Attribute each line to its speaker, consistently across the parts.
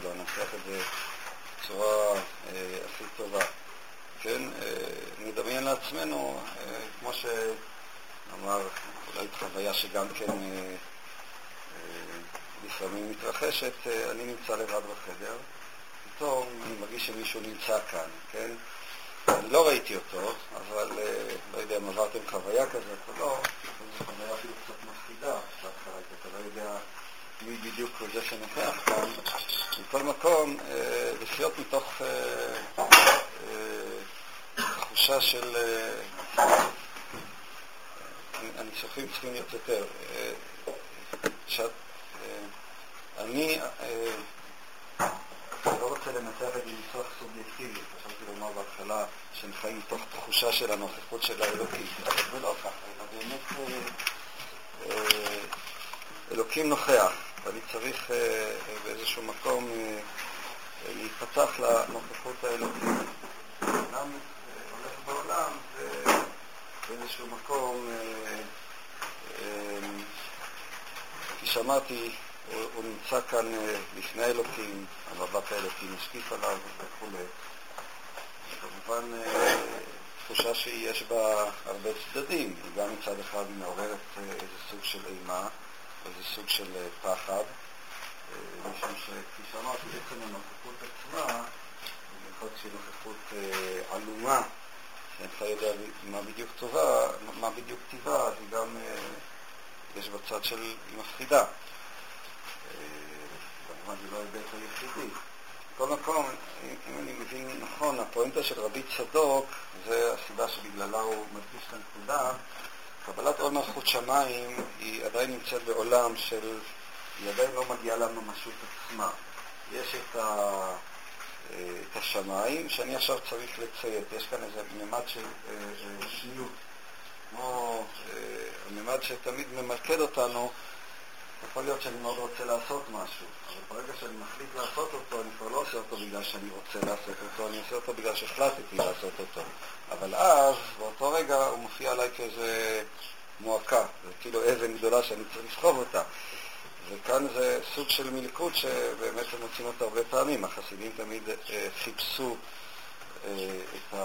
Speaker 1: שלו, ננסח את זה בצורה הכי טובה. כן, נדמיין לעצמנו, כמו שאמר, אולי חוויה שגם כן לפעמים מתרחשת, אני נמצא לבד בחדר, פתאום אני מרגיש שמישהו נמצא כאן, כן? אני לא ראיתי אותו, אבל לא יודע אם עברתם חוויה כזאת או לא, זו חוויה אפילו קצת מפחידה, אתה לא יודע מי בדיוק זה שנוכח כאן. מכל מקום, לחיות מתוך תחושה של... הניסוחים צריכים להיות יותר. אני לא רוצה לנתח את זה ניסוח סובייקטיבי, חשבתי לומר בהתחלה שהם חיים מתוך תחושה של הנוכחות של האלוקים, אבל זה לא ככה, אלא באמת אלוקים נוכח, ואני צריך באיזשהו מקום להיפתח לנוכחות האלוקית. אדם הולך בעולם ובאיזשהו מקום, כפי שאמרתי, הוא נמצא כאן לפני האלוקים, המבט האלוקים משקיף עליו וכו'. כמובן תחושה שיש בה הרבה צדדים, היא גם מצד אחד מעוררת איזה סוג של אימה, איזה סוג של פחד, משום שכפי שאמרתי, בעצם הנוכחות עצמה, במיוחד שהיא נוכחות עלומה, שאני כבר יודע מה בדיוק טובה, מה בדיוק טיבה, אז היא גם, יש בה צד של מפחידה. כמובן זה לא ההיבט היחידי. בכל מקום, אם אני מבין נכון, הפואנטה של רבי צדוק, זה הסיבה שבגללה הוא מדגיש את הנקודה, קבלת עול מלכות שמיים היא עדיין נמצאת בעולם של, היא עדיין לא מגיעה לממשות עצמה. יש את, ה, את השמיים שאני עכשיו צריך לציית, יש כאן איזה ממד של שניות, כמו הממד שתמיד ממקד אותנו, יכול להיות שאני מאוד רוצה לעשות משהו, אבל ברגע שאני מחליט לעשות אותו, אני כבר לא עושה אותו בגלל שאני רוצה לעשות אותו, אני עושה אותו בגלל שהחלטתי לעשות אותו. אבל אז, באותו רגע, הוא מופיע עליי כאיזה מועקה, זה כאילו אבן גדולה שאני צריך לסחוב אותה. וכאן זה סוג של מלכות שבאמת הם מוצאים אותו הרבה פעמים. החסידים תמיד אה, חיפשו אה, את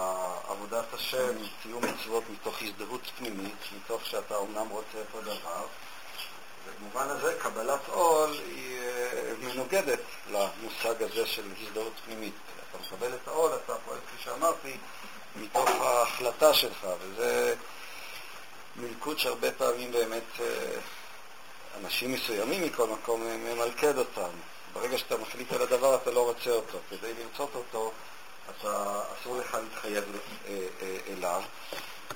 Speaker 1: עבודת השם, קיום מצוות מתוך הזדהות פנימית, מתוך שאתה אומנם רוצה אותו דבר. במובן הזה קבלת עול היא מנוגדת למושג הזה של הזדהות פנימית. אתה מקבל את העול, אתה פועל, כפי שאמרתי, מתוך ההחלטה שלך, וזה מלכוד שהרבה פעמים באמת אנשים מסוימים מכל מקום ממלכד אותם. ברגע שאתה מחליט על הדבר אתה לא רוצה אותו. כדי לרצות אותו, אתה, אסור לך להתחייב אליו.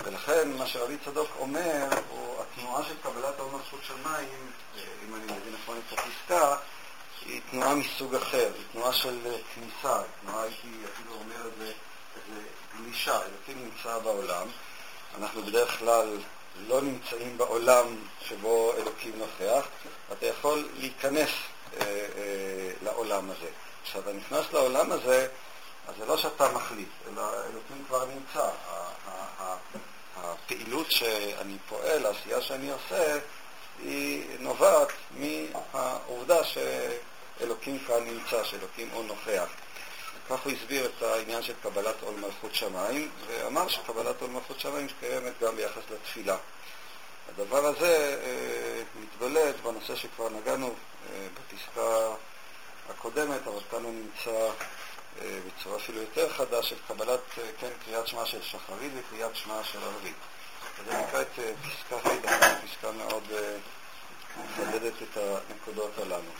Speaker 1: ולכן מה שרבי צדוק אומר, הוא התנועה של קבלת העול מלכות שמיים, אם אני מבין נכון את הפסקה, היא תנועה מסוג אחר, היא תנועה של כניסה, היא תנועה, הייתי אפילו אומר את זה, איזה גלישה, אלוקים נמצא בעולם, אנחנו בדרך כלל לא נמצאים בעולם שבו אלוקים נוכח, אתה יכול להיכנס אה, אה, לעולם הזה. כשאתה נכנס לעולם הזה, אז זה לא שאתה מחליט, אלא אלוקים כבר נמצא. הפעילות שאני פועל, העשייה שאני עושה, היא נובעת מהעובדה שאלוקים כאן נמצא, שאלוקים הוא נוכח. כך הוא הסביר את העניין של קבלת עול מלכות שמיים, ואמר שקבלת עול מלכות שמיים קיימת גם ביחס לתפילה. הדבר הזה אה, מתבלט בנושא שכבר נגענו אה, בפסקה הקודמת, אבל כאן הוא נמצא בצורה אפילו יותר חדה של קבלת, אה, כן, קריאת שמע של שחרית וקריאת שמע של ערבית. זה נקרא את אה, פסקה ה', פסקה מאוד מחדדת את הנקודות הללו.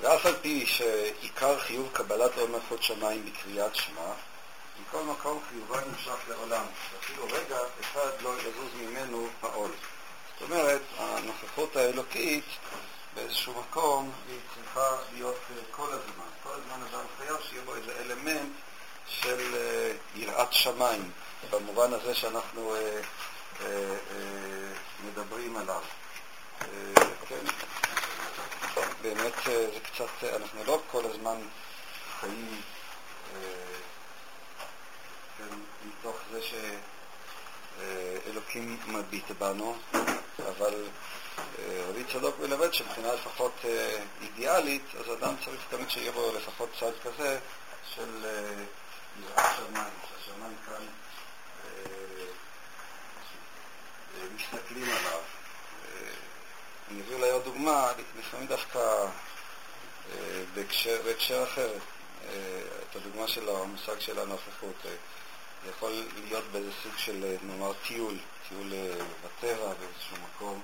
Speaker 1: ואף על פי שעיקר חיוב קבלת עול מלכות שמיים בקריאת שמע, מכל מקום חיובה נמשך לעולם, ואפילו רגע אחד לא יזוז ממנו העול. זאת אומרת, הנוכחות האלוקית באיזשהו מקום היא צריכה להיות כל הזמן. כל הזמן אדם חייב שיהיה בו איזה אלמנט של יראת שמיים, במובן הזה שאנחנו אה, אה, אה, מדברים עליו. כן, באמת זה קצת, אנחנו לא כל הזמן חיים כן, מתוך זה שאלוקים מביט בנו, אבל רבי צדוק מלמד שמבחינה לפחות אידיאלית, אז אדם צריך תמיד שיהיה בו לפחות צד כזה של יראת שמיים, שהשמיים כאן מסתכלים עליו. אני אביא אולי עוד דוגמה, לפעמים דווקא אה, בהקשר, בהקשר אחר, אה, את הדוגמה של המושג של הנוכחות. אה, יכול להיות באיזה סוג של, נאמר, טיול, טיול בטבע באיזשהו מקום.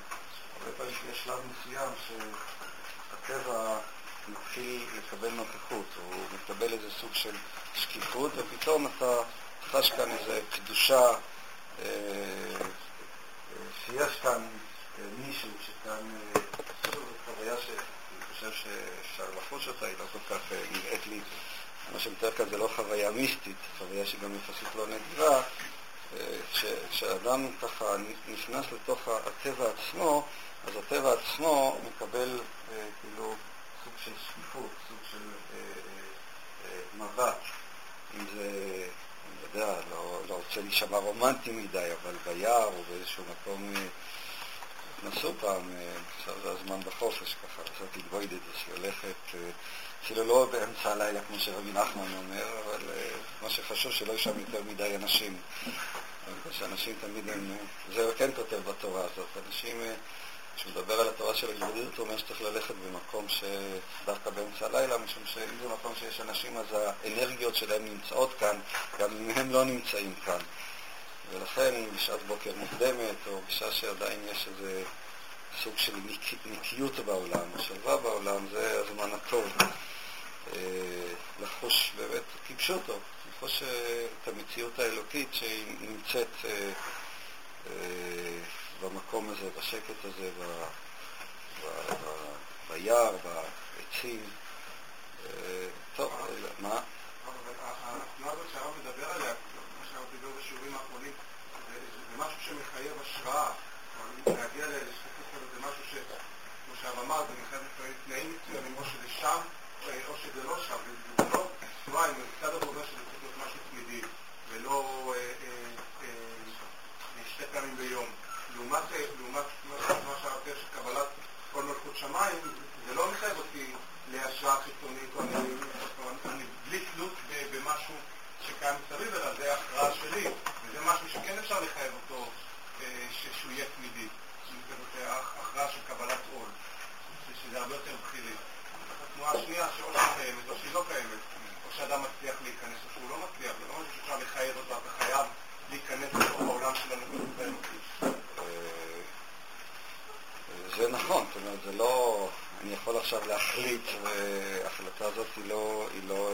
Speaker 1: הרבה פעמים יש שלב מסוים שהטבע מתחיל לקבל נוכחות, הוא מקבל איזה סוג של שקיפות, ופתאום אתה חש כאן איזו קדושה שיש כאן מישהו שכאן, שוב, זו חוויה שאני חושב שאפשר לחוש אותה, היא לא כל כך נראית לי, מה שמתאר כאן זה לא חוויה מיסטית, חוויה שגם יחסית לא נדירה, כשאדם ככה נכנס לתוך הטבע עצמו, אז הטבע עצמו מקבל כאילו סוג של שקיפות, סוג של מבט, אם זה, אני יודע, לא, לא רוצה להישמע רומנטי מדי, אבל ביער או באיזשהו מקום נסעו פעם, עכשיו זה הזמן בחופש ככה, לעשות התבוידד, שהיא הולכת, אפילו לא באמצע הלילה כמו שרבי נחמן אומר, אבל מה שחשוב שלא יש שם יותר מדי אנשים. שאנשים תמיד הם, זה כן כותב בתורה הזאת, אנשים, כשמדבר על התורה של ההתבודדות, הוא אומר שצריך ללכת במקום שדווקא באמצע הלילה, משום שאם זה מקום שיש אנשים אז האנרגיות שלהם נמצאות כאן, גם אם הם לא נמצאים כאן. ולכן בשעת בוקר מוקדמת, או בשעה שעדיין יש איזה סוג של נקיות בעולם, שלווה בעולם, זה הזמן הטוב אה, לחוש באמת כפשוטו, לחוש אה, את המציאות האלוקית שהיא נמצאת אה, במקום הזה, בשקט הזה, ב, ב, ב, ביער, בעצים. טוב, מה?
Speaker 2: התנועה הזאת שהרב מדבר עליה, זה משהו שמחייב השראה. להגיע לשקופות כזאת זה משהו ש... כמו שהרב אמר, זה מחייב לפעמים תנאים מסוימים, או שזה שם, או שזה לא שם. זה לא שבועיים, מצד עבודה שזה צריך להיות משהו תמידי, ולא שתי פעמים ביום. לעומת מה שהרב של קבלת כל מלכות שמיים, זה לא מחייב אותי להשראה חיצונית, או אני בלי תלות במשהו שקיים מסביב אליו, זה הכרעה שלי, וזה משהו שכן אפשר לחייב אותו, שהוא יהיה תמידי, הכרעה של קבלת עול, שזה הרבה יותר בכירי. התנועה השנייה, שאו שהיא קיימת או שהיא לא קיימת, או שאדם מצליח להיכנס או שהוא לא מצליח, זה לא משהו שאפשר לחייב אותו, אתה חייב להיכנס לתוך העולם של הנקודות האלוקית.
Speaker 1: זה נכון, זאת אומרת, זה לא... אני יכול עכשיו להחליט, וההחלטה הזאת היא לא... היא לא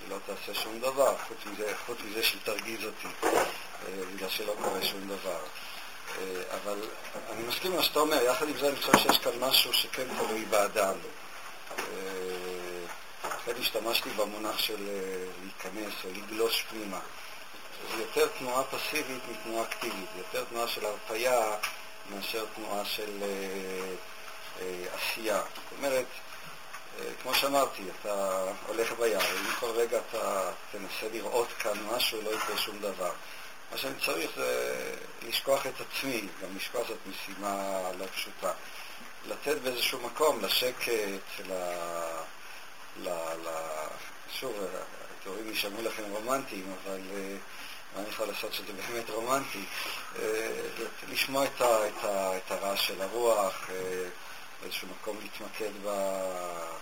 Speaker 1: היא לא תעשה שום דבר, חוץ מזה, חוץ מזה שהיא תרגיז אותי, בגלל שלא קורה שום דבר. אבל אני מסכים עם מה שאתה אומר, יחד עם זה אני חושב שיש כאן משהו שכן תלוי באדם. לכן השתמשתי במונח של להיכנס או לגלוש פנימה. זה יותר תנועה פסיבית מתנועה אקטיבית, זה יותר תנועה של הרפאיה מאשר תנועה של עשייה. זאת אומרת, כמו שאמרתי, אתה הולך ביער, אם כל רגע אתה תנסה לראות כאן משהו, לא יקרה שום דבר. מה שאני צריך זה לשכוח את עצמי, גם לשכוח זאת משימה לא פשוטה. לתת באיזשהו מקום לשקט, ל... ל... ל... שוב, התיאורים יישמעו לכם רומנטיים, אבל אה, מה אני יכול לעשות שזה באמת רומנטי? אה, לשמוע את, ה... את, ה... את הרעש של הרוח, אה, באיזשהו מקום להתמקד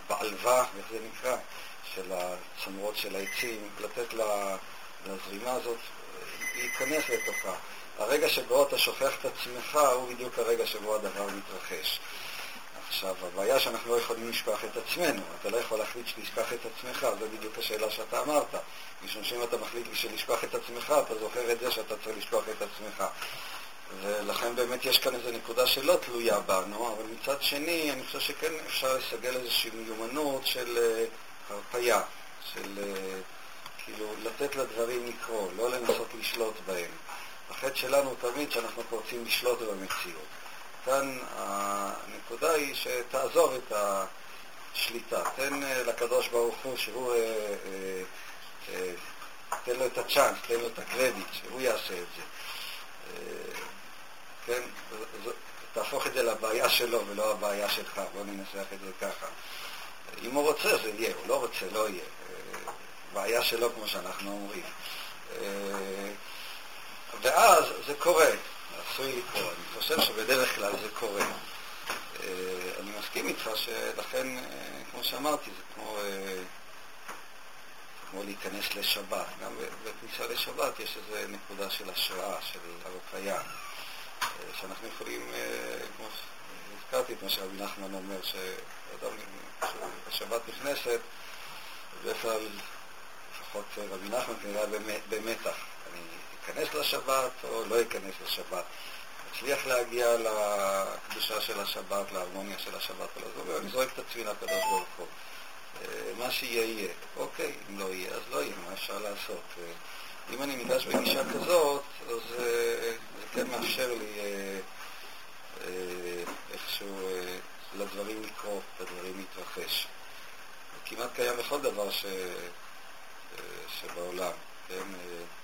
Speaker 1: בעלווה, איך זה נקרא, של הצמרות של העצים, לתת לזרימה הזאת להיכנס לתוכה. הרגע שבו אתה שוכח את עצמך הוא בדיוק הרגע שבו הדבר מתרחש. עכשיו, הבעיה שאנחנו לא יכולים לשכוח את עצמנו. אתה לא יכול להחליט שתשכח את עצמך, זו בדיוק השאלה שאתה אמרת. משום שאם אתה מחליט בשביל לשכוח את עצמך, אתה זוכר את זה שאתה צריך לשכוח את עצמך. ולכן באמת יש כאן איזו נקודה שלא תלויה בנו, אבל מצד שני, אני חושב שכן אפשר לסגל איזושהי מיומנות של uh, הרפייה, של uh, כאילו לתת לדברים לקרוא, לא לנסות לשלוט בהם. החטא שלנו תמיד שאנחנו רוצים לשלוט במציאות. כאן הנקודה היא שתעזוב את השליטה, תן אה, לקדוש ברוך הוא שהוא, תן לו את הצ'אנס, תן לו את הקרדיט, שהוא יעשה את זה. כן? תהפוך את זה לבעיה שלו ולא הבעיה שלך, בוא ננסח את זה ככה. אם הוא רוצה זה יהיה, הוא לא רוצה לא יהיה. בעיה שלו כמו שאנחנו אומרים. ואז זה קורה, עשוי לקרות. אני חושב שבדרך כלל זה קורה. אני מסכים איתך שלכן, כמו שאמרתי, זה כמו, כמו להיכנס לשבת. גם בכניסה לשבת יש איזו נקודה של השראה, של הרפאיה. שאנחנו יכולים, אה, כמו שהזכרתי מה שרבי נחמן אומר, שאדם, כשהשבת נכנסת, בדרך כלל, לפחות רבי נחמן כנראה במתח. אני אכנס לשבת או לא אכנס לשבת. אצליח להגיע לקדושה של השבת, להרמוניה של השבת, אני זורק את עצמי לקדוש ברוך הוא. אה, מה שיהיה יהיה. אוקיי, אם לא יהיה, אז לא יהיה, מה אפשר לעשות? אה, אם אני ניגש בגישה כזאת, אז uh, זה כן מאפשר לי איכשהו לדברים לקרות, לדברים להתרחש. כמעט קיים בכל דבר ש, שבעולם, כן? Uh,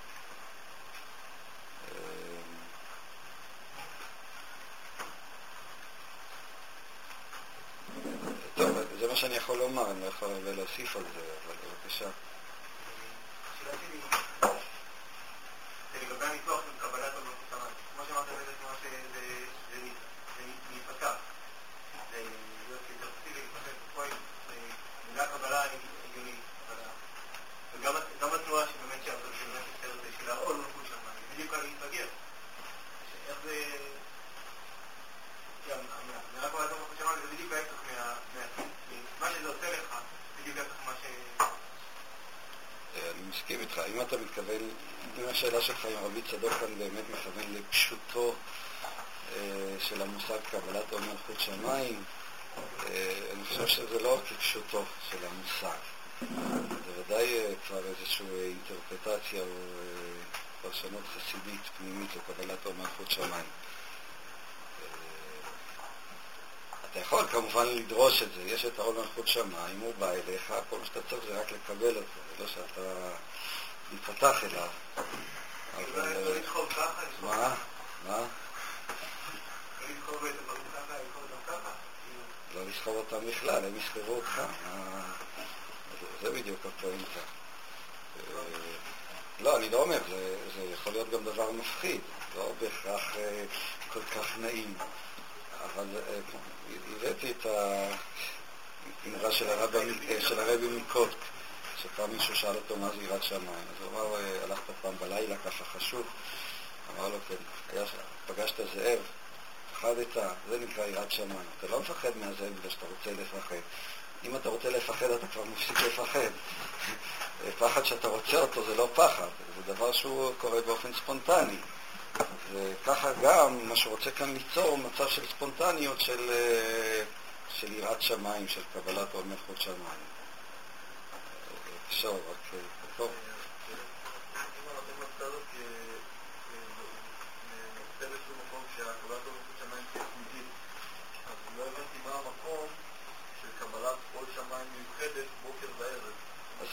Speaker 1: טוב, זה מה שאני יכול לומר, אני לא יכול להוסיף על זה, אבל בבקשה. לגבי הניתוח של קבלת המלכות כמו שאמרת באמת מה שזה להיפתח, להיות אינטרפטיבי, להתפתח בפועל, מילה קבלה היא הגיונית, וגם התנועה שבאמת שאתה באמת יוצרת של העול מלכות שמיים, בדיוק על להתבגר. איך זה... מילה קבלת המלכות שמיים זה בדיוק ההפך מה שזה עושה לך, בדיוק ההפך מה ש... אני מסכים איתך. אם אתה מתכוון, אם השאלה שלך אם רבי צדוק כאן באמת מכוון לפשוטו אה, של המושג קבלת עול מלכות שמיים, אה, אני חושב שזה לא רק כפשוטו של המושג. זה ודאי אה, כבר איזושהי אינטרפטציה או פרשנות חסידית פנימית לקבלת עול מלכות שמיים. אתה יכול כמובן לדרוש את זה, יש את העול מלכות שמיים, הוא בא אליך, כל מה שאתה צריך זה רק לקבל אותו, זה לא שאתה מתפתח אליו. אבל... מה? מה? לא לסחוב אותם בכלל, הם יסחבו אותך. זה בדיוק הפואנטה. לא, אני לא אומר, זה יכול להיות גם דבר מפחיד, לא בהכרח כל כך נעים. אבל הבאתי את האמרה של הרבי מקוטק, שפעם מישהו שאל אותו מה זה יראת שמיים. אז הוא אמר, הלכת פעם בלילה ככה חשוך, אמר לו, כן, היה, פגשת זאב, פחדת, זה נקרא יראת שמיים. אתה לא מפחד מהזאב בגלל שאתה רוצה לפחד. אם אתה רוצה לפחד, אתה כבר מפסיק לפחד. פחד שאתה רוצה אותו זה לא פחד, זה דבר שהוא קורה באופן ספונטני. וככה גם מה שרוצה כאן ליצור מצב של ספונטניות של, אה, של יראת שמיים, של קבלת עול מלכות שמיים. אפשר רק... טוב.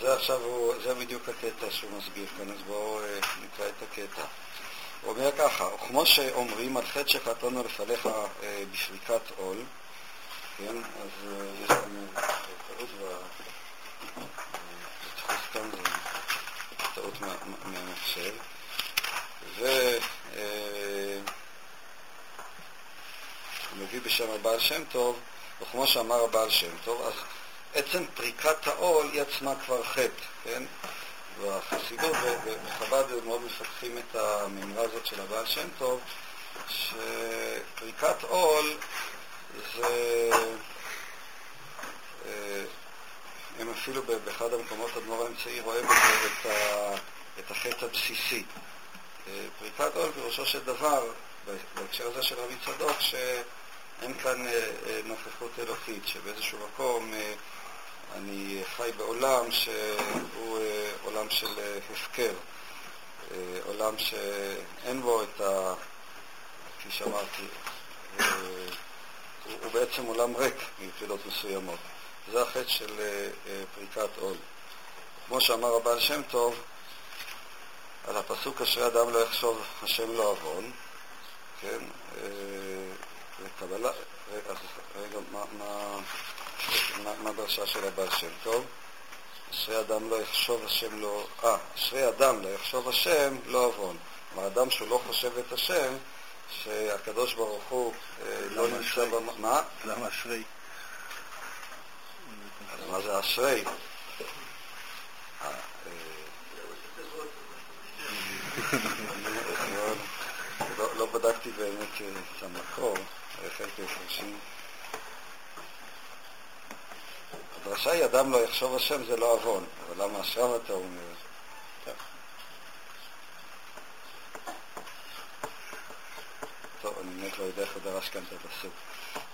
Speaker 1: זה עכשיו, זה בדיוק הקטע שהוא מסביר כאן, אז בואו אה, נקרא את הקטע. הוא אומר ככה, כמו שאומרים על חטא שחטאנו לפניך אה, בשריקת עול, כן, אז אה, יש לנו טעות בדפוס כאן, זה טעות מהמחשב, ו... מביא בשם הבעל שם טוב, וכמו שאמר הבעל שם טוב, אז עצם פריקת העול היא עצמה כבר חטא, כן? והחסידות וחב"ד מאוד מפתחים את המימרה הזאת של הבעל שם טוב, שפריקת עול זה... אה, הם אפילו באחד המקומות אדמו"ר האמצעי רואה בזה את, ה, את החטא הבסיסי. אה, פריקת עול פירושו של דבר, בהקשר הזה של רבי צדוק, שאין כאן אה, נוכחות אלוקית, שבאיזשהו מקום אני חי בעולם שהוא אה, עולם של אה, הפקר, אה, עולם שאין בו את ה... כפי שאמרתי, הוא בעצם עולם ריק מבחינות מסוימות. זה החטא של פריקת עול. כמו שאמר הבעל שם טוב, על הפסוק אשרי אדם לא יחשוב השם לא עוון, כן, וקבלה, רגע, מה, מה, מה הדרשה של הבעל שם טוב? אשרי אדם לא יחשוב השם לא... אה, אשרי אדם לא יחשוב השם לא עוון. כלומר, אדם שהוא לא חושב את השם, שהקדוש ברוך הוא אה, לא נמצא. מה?
Speaker 3: למה אשרי?
Speaker 1: אז מה זה אשרי? אה, אה, לא, לא בדקתי באמת את המקור, איך הייתי הפרשים. רשאי אדם לא יחשוב השם זה לא עוון, אבל למה עכשיו אתה אומר? טוב, אני באמת לא יודע איך הוא דרש כאן את הפסוק.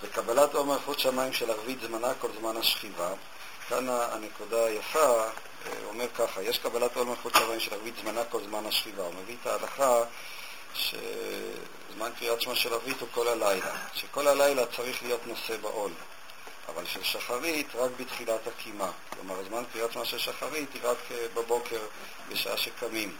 Speaker 1: בקבלת עומר חוץ שמיים של ערבית זמנה כל זמן השכיבה, כאן הנקודה היפה, אה, אומר ככה, יש קבלת עומר חוץ שמיים של ערבית זמנה כל זמן השכיבה. הוא מביא את ההלכה שזמן קריאת שמע של ערבית הוא כל הלילה, שכל הלילה צריך להיות נושא בעול. אבל של שחרית רק בתחילת הקימה. כלומר, הזמן קריאת שמע של שחרית היא רק אה, בבוקר, בשעה שקמים.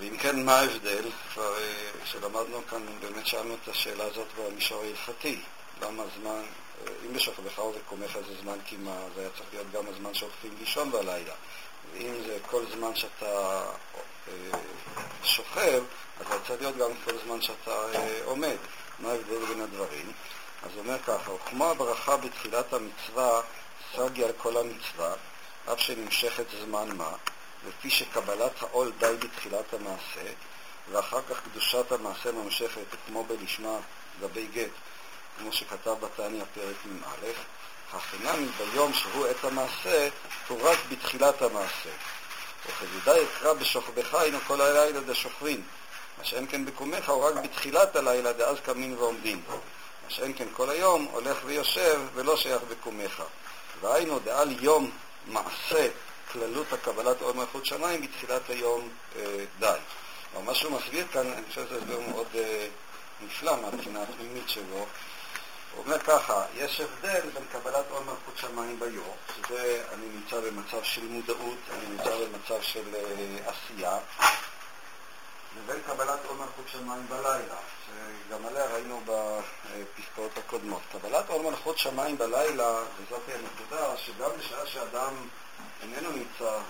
Speaker 1: ואם כן, מה ההבדל? כבר אה, כשלמדנו כאן, באמת שאלנו את השאלה הזאת במישור ההלכתי. למה הזמן, אה, אם בשוכבך ובקומך זה זמן קימה, זה היה צריך להיות גם הזמן שהולכים לישון בלילה. ואם זה כל זמן שאתה שוכב, אז זה צריך להיות גם כל זמן שאתה עומד. מה ההבדל בין הדברים? אז הוא אומר ככה, וכמו הברכה בתחילת המצווה, סגי על כל המצווה, אף שנמשכת זמן מה, לפי שקבלת העול די בתחילת המעשה, ואחר כך קדושת המעשה נמשכת כמו בלשמה גבי גט, כמו שכתב בתניא פרק מ"א, החינמי ביום שהוא עת המעשה, הוא רק בתחילת המעשה. וכבודי אקרא בשוכבך היינו כל הלילה דשוכבין, מה שאין כן בקומך הוא רק בתחילת הלילה דאז קמים ועומדים. מה שאין כן כל היום הולך ויושב ולא שייך בקומך. והיינו דעל יום מעשה כללות הקבלת עול מלכות שמיים בתחילת היום אה, די. אבל מה שהוא מסביר כאן, אני חושב שזה הסבר מאוד אה, נפלא מהבחינה הפנימית שלו. הוא אומר ככה, יש הבדל בין קבלת עול מלכות שמיים ביום, שזה אני נמצא במצב של מודעות, אני נמצא במצב של אה, עשייה, לבין קבלת עול מלכות שמיים בלילה, שגם עליה ראינו בפסקאות הקודמות. קבלת עול מלכות שמיים בלילה, וזאת הנקודה, שגם בשעה שאדם איננו נמצא אה,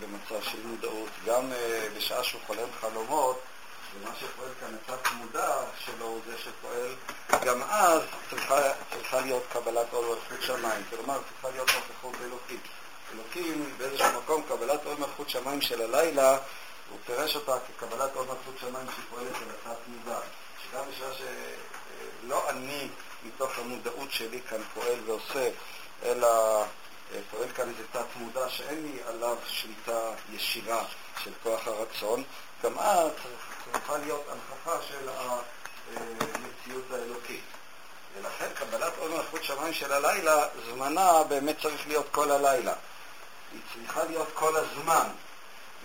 Speaker 1: במצב של מודעות, גם אה, בשעה שהוא חולם חלומות, ומה שפועל כאן התת מודע שלו הוא זה שפועל, גם אז צריכה, צריכה להיות קבלת עול מלכות שמיים, כלומר צריכה להיות נוכחות אלוקית. אלוקים באיזשהו מקום, קבלת עול מלכות שמיים של הלילה הוא פירש אותה כקבלת עול מלכות שמיים שפועלת על התת מודע. שגם בשעה שלא אני מתוך המודעות שלי כאן פועל ועושה, אלא אה, פועל כאן איזה תת מודע שאין לי עליו שליטה ישירה של כוח הרצון, גם אז צריכה להיות הנכחה של המציאות האלוקית. ולכן קבלת עול מלכות שמיים של הלילה, זמנה באמת צריך להיות כל הלילה. היא צריכה להיות כל הזמן.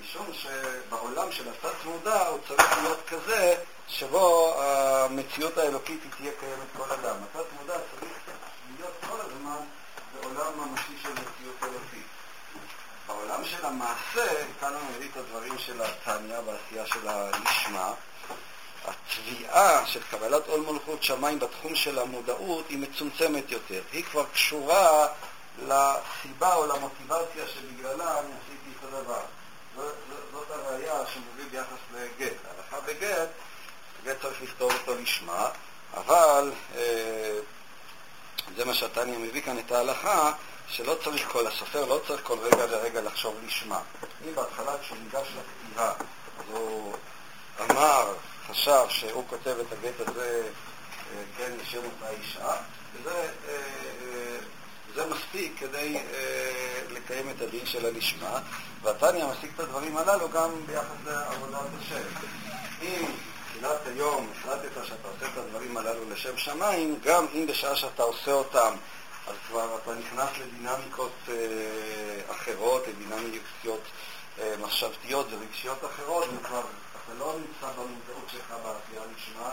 Speaker 1: משום שבעולם של התת מודע הוא צריך להיות כזה שבו המציאות האלוקית היא תהיה קיימת כל אדם. התת מודע צריך להיות כל הזמן בעולם ממשי. בעולם של המעשה, כאן הוא מביא את הדברים של התניא בעשייה של הלשמה. התביעה של קבלת עול מלכות שמיים בתחום של המודעות היא מצומצמת יותר. היא כבר קשורה לסיבה או למוטיבציה שבגללה אני עשיתי את הדבר. זאת הראייה שמוביל ביחס לגט. ההלכה בגט, גט צריך לכתוב אותו לשמה, אבל אה, זה מה שהתניא מביא כאן את ההלכה, שלא צריך כל, הסופר לא צריך כל רגע לרגע לחשוב לשמה. אם בהתחלה כשהוא ניגש לכתיבה, אז הוא אמר, חשב שהוא כותב את הגט הזה, אה, כן, לשם אותה אישה, וזה אה, זה מספיק כדי לקיים את הדין של הלשמה, והתניא מסיק את הדברים הללו גם ביחס לעבודת השם. אם בתחילת היום החלטת שאתה עושה את הדברים הללו לשם שמיים, גם אם בשעה שאתה עושה אותם אז כבר אתה נכנס לדינמיקות אה, אחרות, לדינמיקות אה, מחשבתיות ורגשיות אחרות, וכבר אתה לא נמצא במודעות שלך בעשייה הראשונה,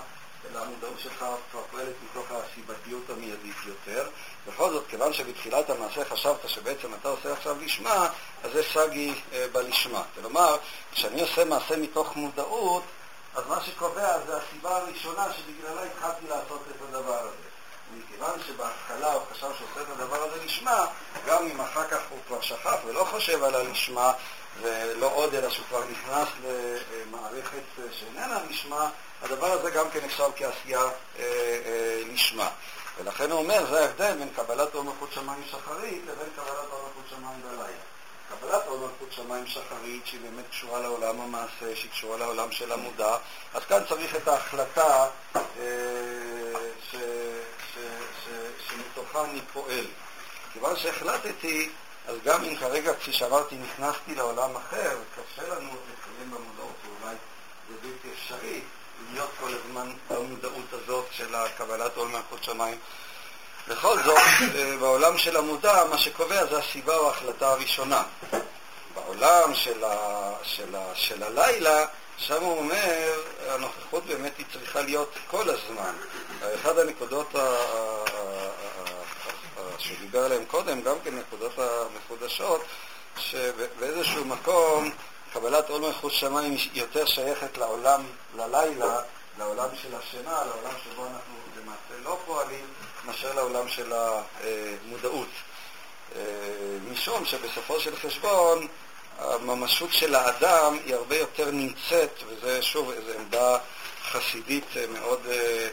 Speaker 1: אלא המודעות שלך כבר פועלת מתוך הסיבתיות המיידית יותר. בכל זאת, כיוון שבתחילת המעשה חשבת שבעצם אתה עושה עכשיו לשמה, אז זה סגי אה, בלשמה. כלומר, כשאני עושה מעשה מתוך מודעות, אז מה שקובע זה הסיבה הראשונה שבגללה התחלתי לעשות את הדבר הזה. מכיוון שבהתחלה הוא חשב שעושה את הדבר הזה לשמה, גם אם אחר כך הוא כבר שכח ולא חושב על הלשמה, ולא עוד אלא שהוא כבר נכנס למערכת שאיננה לשמה, הדבר הזה גם כן נחשב כעשייה אה, אה, לשמה. ולכן הוא אומר, זה ההבדל בין קבלת עול מלכות שמיים שחרית לבין קבלת עול מלכות שמיים בלילה. קבלת עול מלכות שמיים שחרית, שהיא באמת קשורה לעולם המעשה, שהיא קשורה לעולם של המודע, אז כאן צריך את ההחלטה אה, ש, ש, ש, שמתוכה אני פועל. כיוון שהחלטתי, אז גם אם כרגע, כפי שאמרתי, נכנסתי לעולם אחר, קשה לנו לקיים במודעות, ואולי זה בלתי אפשרי, להיות כל הזמן במודעות הזאת של קבלת עול מלכות שמיים בכל זאת, אה, בעולם של המודע, מה שקובע זה הסיבה או ההחלטה הראשונה. בעולם של, ה, של, ה, של הלילה, שם הוא אומר, הנוכחות באמת היא צריכה להיות כל הזמן. אחת הנקודות שהוא דיבר עליהן קודם, גם כן נקודות המחודשות, שבאיזשהו מקום קבלת עול מלכות שמיים היא יותר שייכת לעולם, ללילה, לעולם של השינה, לעולם שבו אנחנו למעשה לא פועלים, מאשר לעולם של המודעות. אה, משום שבסופו של חשבון הממשות של האדם היא הרבה יותר נמצאת, וזה שוב איזו עמדה חסידית מאוד, אה,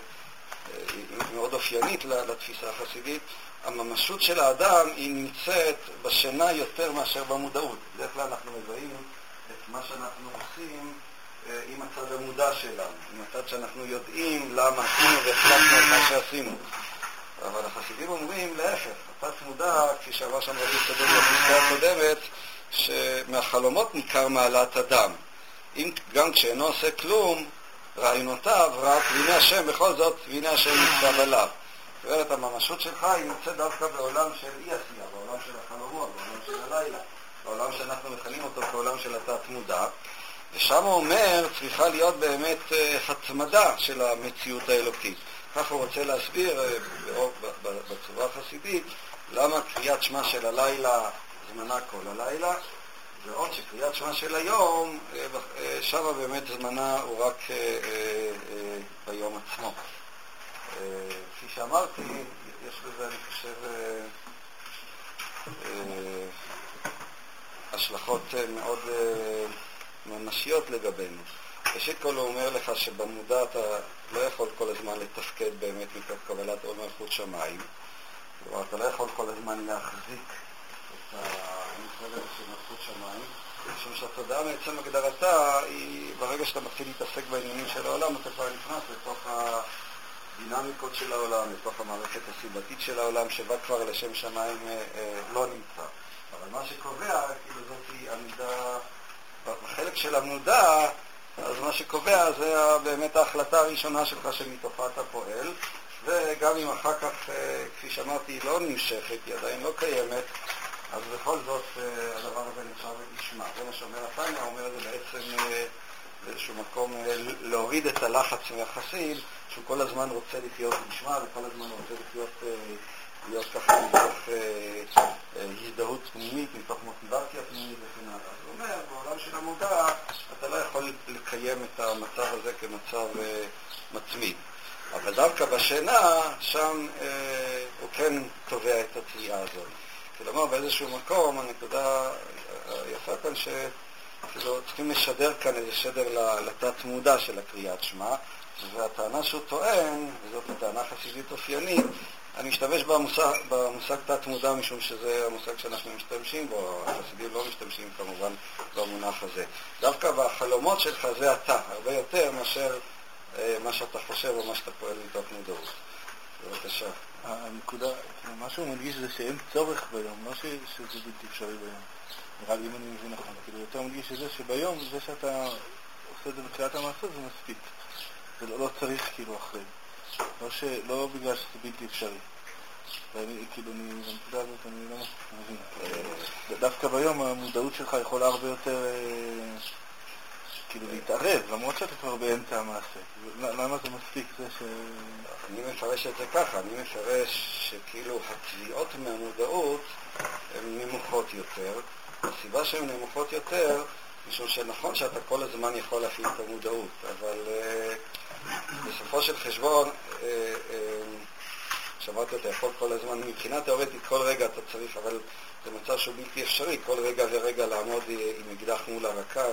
Speaker 1: מאוד אופיינית לתפיסה החסידית, הממשות של האדם היא נמצאת בשינה יותר מאשר במודעות. בדרך כלל אנחנו מזהים את מה שאנחנו עושים אה, עם הצד המודע שלנו, עם הצד שאנחנו יודעים למה עשינו והחלטנו על מה שעשינו. אבל החסידים אומרים להפך, התת מודע, כפי שאמר שם רבי צדוק בפסקה הקודמת, שמהחלומות ניכר מעלת אדם. אם גם כשאינו עושה כלום, רעיונותיו רק, והנה השם בכל זאת, והנה השם נצטב עליו. זאת אומרת, הממשות שלך היא נמצאת דווקא בעולם של אי עשייה, בעולם של החלומות, בעולם של הלילה, בעולם שאנחנו מכנים אותו כעולם של התת מודע. ושם הוא אומר, צריכה להיות באמת אה, התמדה של המציאות האלוקית. כך הוא רוצה להסביר אה, בצורה החסידית למה קריאת שמע של הלילה זמנה כל הלילה, ועוד שקריאת שמע של היום, אה, אה, שמה באמת זמנה הוא רק ביום עצמו. כפי שאמרתי, יש בזה, אני חושב, השלכות מאוד ממשיות לגבינו. ראשית כל הוא אומר לך שבמודע אתה לא יכול כל הזמן לתפקד באמת מתוך קבלת עול מלכות שמיים. כלומר, אתה לא יכול כל הזמן להחזיק את הזה של מלכות שמיים, משום שהתודעה מעצם הגדרתה היא, ברגע שאתה מתחיל להתעסק בעניינים של העולם, אתה כבר נכנס לתוך הדינמיקות של העולם, לתוך המערכת הסיבתית של העולם, שבה כבר לשם שמיים אה, אה, לא נמצא. אבל מה שקובע, כאילו זאת עמידה, בחלק של המודע, אז מה שקובע זה באמת ההחלטה הראשונה שלך שמתוכה אתה פועל, וגם אם אחר כך, אה, כפי שאמרתי, היא לא נמשכת, היא עדיין לא קיימת, אז בכל זאת אה, הדבר הזה נחשב לשמה. זה מה שאומר התניא, אומר זה בעצם אה, באיזשהו מקום להוריד את הלחץ מהחסיד, שהוא כל הזמן רוצה לחיות לשמה וכל הזמן רוצה לחיות להיות ככה מתוך אה, הזדהות פנימית, מתוך מוטיבציה פנימית וכן הלאה. הוא אומר, בעולם של המודע אתה לא יכול לקיים את המצב הזה כמצב מצמיד. אבל דווקא בשינה, שם הוא כן תובע את התביעה הזאת. כלומר, באיזשהו מקום, הנקודה היפה כאן ש... כאילו, צריכים לשדר כאן איזה שדר לתת מודע של הקריאת שמע, והטענה שהוא טוען, וזאת הטענה חסידית אופיינית, אני משתמש במושג, במושג תת מודע משום שזה המושג שאנחנו משתמשים בו, החסידים לא משתמשים כמובן במונח הזה. דווקא בחלומות שלך זה אתה, הרבה יותר מאשר אה, מה שאתה חושב או מה שאתה פועל מתוך מודעות. בבקשה.
Speaker 3: הנקודה, מה שהוא מדגיש זה שאין צורך ביום, לא שזה בלתי אפשרי ביום. נראה לי אם אני מבין נכון, כאילו יותר מדגיש את זה שביום, זה שאתה עושה את זה בתחילת המעשה זה מספיק. זה לא, לא צריך כאילו אחרי. לא, ש, לא בגלל שזה בלתי אפשרי. ואני, כאילו, אני, בנקודה הזאת אני לא מבין. אה, דווקא ביום המודעות שלך יכולה הרבה יותר, אה, כאילו, להתערב, למרות שאתה כבר באמצע המעשה. למה זה מספיק זה ש...
Speaker 1: אני מפרש את זה ככה, אני מפרש שכאילו התביעות מהמודעות הן נמוכות יותר, הסיבה שהן נמוכות יותר, משום שנכון שאתה כל הזמן יכול להפעיל את המודעות, אבל uh, בסופו של חשבון, uh, uh, שמעתי, אתה יכול כל הזמן, מבחינה תיאורטית כל רגע אתה צריך, אבל זה מצב שהוא בלתי אפשרי, כל רגע ורגע לעמוד עם אקדח מול הרקה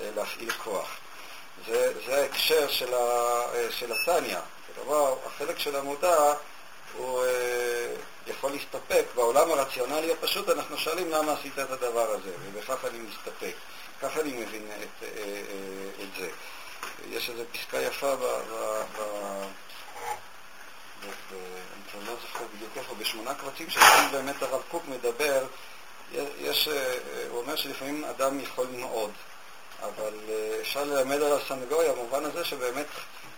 Speaker 1: ולהפעיל כוח. זה, זה ההקשר של, ה, של התניא. כלומר, החלק של המודע הוא אה, יכול להסתפק. בעולם הרציונלי הפשוט אנחנו שואלים למה עשית את הדבר הזה, ובכך אני מסתפק. ככה אני מבין את, אה, אה, את זה. יש איזו פסקה יפה ב... אני לא זוכר בדיוק איפה, בשמונה קבצים ששם באמת הרב קוק מדבר, יש, הוא אומר שלפעמים אדם יכול מאוד, אבל אפשר ללמד על הסנגוריה במובן הזה שבאמת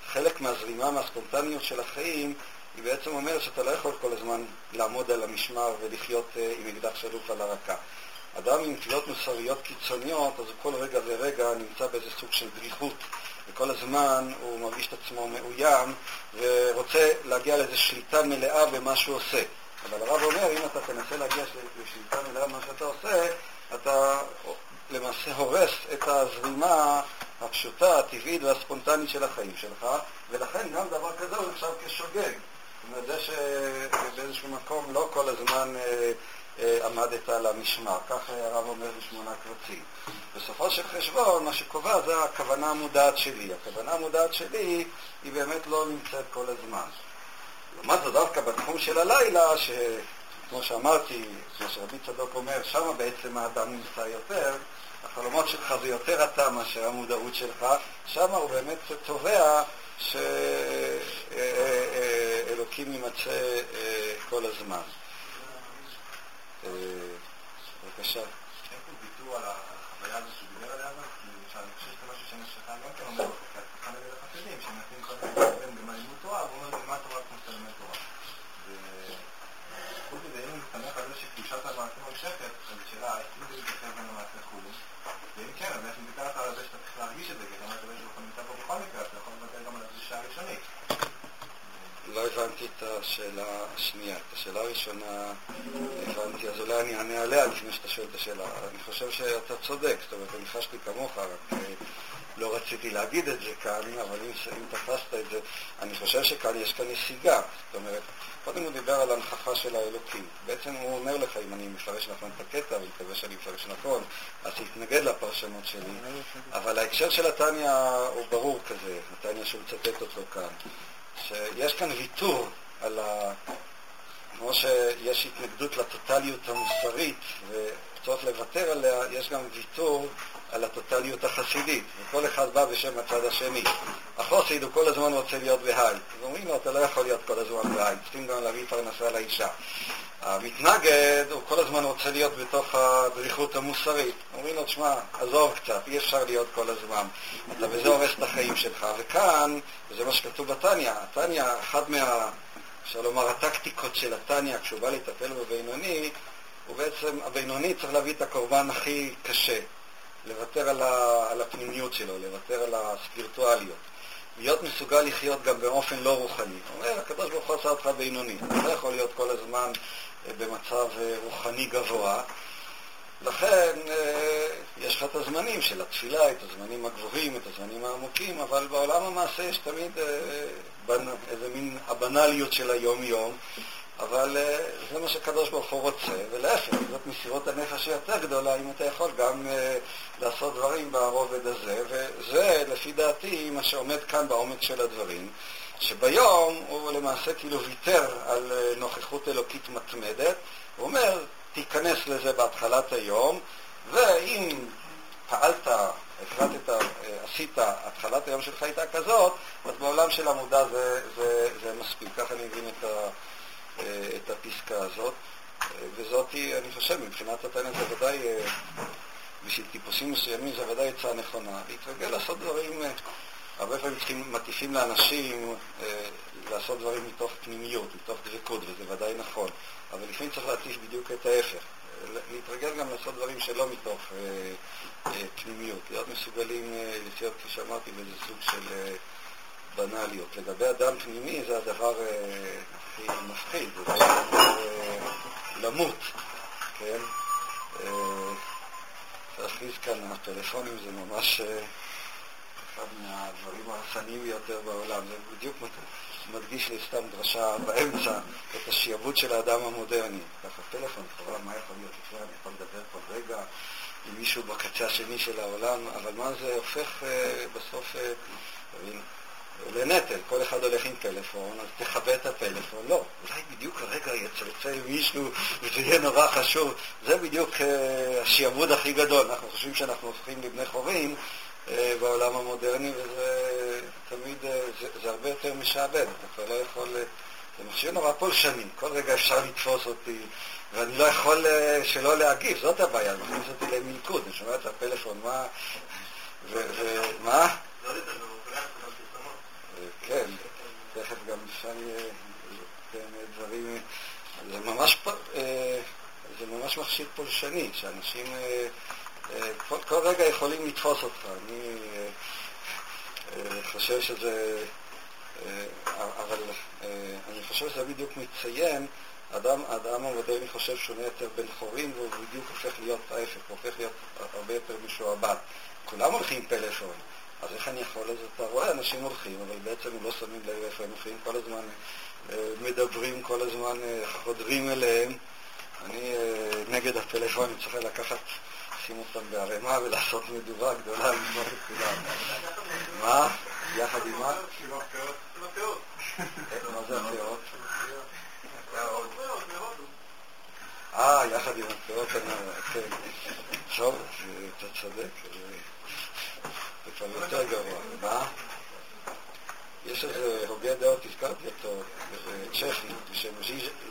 Speaker 1: חלק מהזרימה, מהספונטניות של החיים, היא בעצם אומרת שאתה לא יכול כל הזמן לעמוד על המשמר ולחיות עם אקדח שלוף על הרקה. אדם עם תביעות מוסריות קיצוניות, אז כל רגע ורגע נמצא באיזה סוג של דריכות, וכל הזמן הוא מרגיש את עצמו מאוים, ורוצה להגיע לאיזו שליטה מלאה במה שהוא עושה. אבל הרב אומר, אם אתה תנסה להגיע לשליטה מלאה במה שאתה עושה, אתה למעשה הורס את הזרימה הפשוטה, הטבעית והספונטנית של החיים שלך, ולכן גם דבר כזה הוא נחשב כשוגג. זאת אומרת, זה שבאיזשהו מקום לא כל הזמן אה, אה, עמדת על המשמר, כך הרב אומר בשמונה קבצים. בסופו של חשבון, מה שקובע זה הכוונה המודעת שלי. הכוונה המודעת שלי היא באמת לא נמצאת כל הזמן. לעומת זאת, דווקא בתחום של הלילה, שכמו שאמרתי, כמו שרבי צדוק אומר, שם בעצם האדם נמצא יותר, החלומות שלך זה יותר אתה מאשר המודעות שלך, שם הוא באמת תובע שאלוקים יימצא אה, כל הזמן. אה, בבקשה.
Speaker 2: פה ויתור על החוויה הזו שהוא דיבר עליה, כי למשל, אני חושב שזה משהו שאני שכן גם כן אומר, כי אחד נגד החסידים, שמנסים כל הזמן במה לימוד תורה, והוא אומר, מה תורה כמו שאתה לומד תורה. וחוץ מזה, אם הוא מסתמך על זה שקדושת המעשה נמשכת, אז השאלה, אם זה מתייחס בין המעשה חולו, ואם כן, אז איך ויתרת על זה שאתה צריך להרגיש את זה, כי אתה אומר שאתה יכול נמצא פה בכל מקרה, אז אתה יכול לוותר גם על הדרישה הראשונית.
Speaker 1: לא הבנתי את השאלה השנייה. את השאלה הראשונה הבנתי, אז אולי אני אענה עליה לפני שאתה שואל את השאלה. אני חושב שאתה צודק, זאת אומרת, אני חשתי כמוך, רק אה, לא רציתי להגיד את זה כאן, אבל אם, אם תפסת את זה, אני חושב שכאן יש כאן נסיגה. זאת אומרת, קודם הוא דיבר על הנכחה של האלוקים. בעצם הוא אומר לך, אם אני מפרש נכון את הקטע, ואני מקווה שאני מפרש נכון, אז תתנגד לפרשנות שלי. אבל ההקשר של התניא הוא ברור כזה, התניא שהוא מצטט אותו כאן. שיש כאן ויתור על ה... כמו שיש התנגדות לטוטליות המוסרית וצורך לוותר עליה, יש גם ויתור על הטוטליות החסידית, וכל אחד בא בשם הצד השני. החוסיד הוא כל הזמן רוצה להיות בהיי. אז אומרים לו, אתה לא יכול להיות כל הזמן בהיי, צריכים גם להביא פרנסה לאישה. המתנגד, הוא כל הזמן רוצה להיות בתוך הדריכות המוסרית. אומרים לו, תשמע, עזוב קצת, אי אפשר להיות כל הזמן. אתה בזה הורס את החיים שלך. וכאן, וזה מה שכתוב בתניא, התניא, אחת מה, אפשר לומר, הטקטיקות של התניא, כשהוא בא לטפל בבינוני, הוא בעצם, הבינוני צריך להביא את הקורבן הכי קשה. לוותר על, ה, על הפנימיות שלו, לוותר על הספירטואליות. להיות מסוגל לחיות גם באופן לא רוחני. אומר, הקדוש ברוך הוא עשה אותך בינוני. אתה לא יכול להיות כל הזמן אה, במצב אה, רוחני גבוה. לכן אה, יש לך את הזמנים של התפילה, את הזמנים הגבוהים, את הזמנים העמוקים, אבל בעולם המעשה יש תמיד איזה מין הבנאליות של היום-יום, אבל זה מה שקדוש ברוך הוא רוצה, ולהפך, זאת מסירות הנפש היותר גדולה, אם אתה יכול גם לעשות דברים ברובד הזה, וזה לפי דעתי מה שעומד כאן בעומק של הדברים, שביום הוא למעשה כאילו ויתר על נוכחות אלוקית מתמדת, הוא אומר, תיכנס לזה בהתחלת היום, ואם פעלת, החלטת, עשית, התחלת היום שלך הייתה כזאת, אז בעולם של המודע זה, זה, זה מספיק. ככה אני מבין את, ה, את הפסקה הזאת. וזאת, אני חושב, מבחינת התנ"ך זה ודאי, בשביל טיפוסים מסוימים זה ודאי עצה נכונה. להתרגל לעשות דברים, הרבה פעמים צריכים, מטיפים לאנשים לעשות דברים מתוך פנימיות, מתוך דבקות, וזה ודאי נכון. אבל לפעמים צריך להציף בדיוק את ההפך. להתרגל גם לעשות דברים שלא מתוך אה, אה, פנימיות, להיות מסוגלים אה, לחיות, כפי שאמרתי, באיזה סוג של אה, בנאליות. לגבי אדם פנימי זה הדבר אה, הכי מפחיד, זה דבר אה, למות, כן? אה, להכניס כאן, הטלפונים זה ממש אחד מהדברים ההרסניים ביותר בעולם. זה בדיוק מדגיש לי סתם דרשה באמצע את השיעבוד של האדם המודרני. ככה טלפון, לכאורה, מה יכול להיות לפני? אני יכול לדבר כל רגע עם מישהו בקצה השני של העולם, אבל מה זה הופך בסוף אה, לנטל? כל אחד הולך עם טלפון, אז תכבה את הפלאפון. לא, אולי בדיוק הרגע יצלצל מישהו וזה יהיה נורא חשוב. זה בדיוק אה, השיעבוד הכי גדול. אנחנו חושבים שאנחנו הופכים לבני חורים. אה, בעולם המודרני, וזה תמיד, אה, זה, זה הרבה יותר משעבד, אתה כבר לא יכול, אה, זה מכשיר נורא פולשני, כל רגע אפשר לתפוס אותי, ואני לא יכול שלא להגיב, זאת הבעיה, זה מכניס אותי למלכוד, אני שומע את הפלאפון, מה, ומה? כן, תכף גם אפשר כן, דברים, זה ממש, זה ממש מכשיר פולשני, שאנשים כל, כל רגע יכולים לתפוס אותך. אני אה, אה, חושב שזה... אה, אבל אני חושב שזה בדיוק מציין, אדם, האדם המודרני חושב שהוא נהיה יותר בן חורין והוא בדיוק הופך להיות ההפך, הוא הופך להיות הרבה יותר משועבד. כולם הולכים פלאפון, אז איך אני יכול? אז אתה רואה אנשים הולכים, אבל בעצם לא שמים לב איפה הם הולכים, כל הזמן מדברים, כל הזמן חודרים אליהם. אני נגד הפלאפון, צריך לקחת לשים אותם בערימה ולעשות מדורה גדולה לבנות את כולם. מה? יחד עם מה? מה זה הפאות? אה, יחד עם הפאות, כן. טוב, אתה צודק, כבר יותר גרוע. מה? יש איזה הוגה דעות, הזכרתי אותו, צ'כי, בשם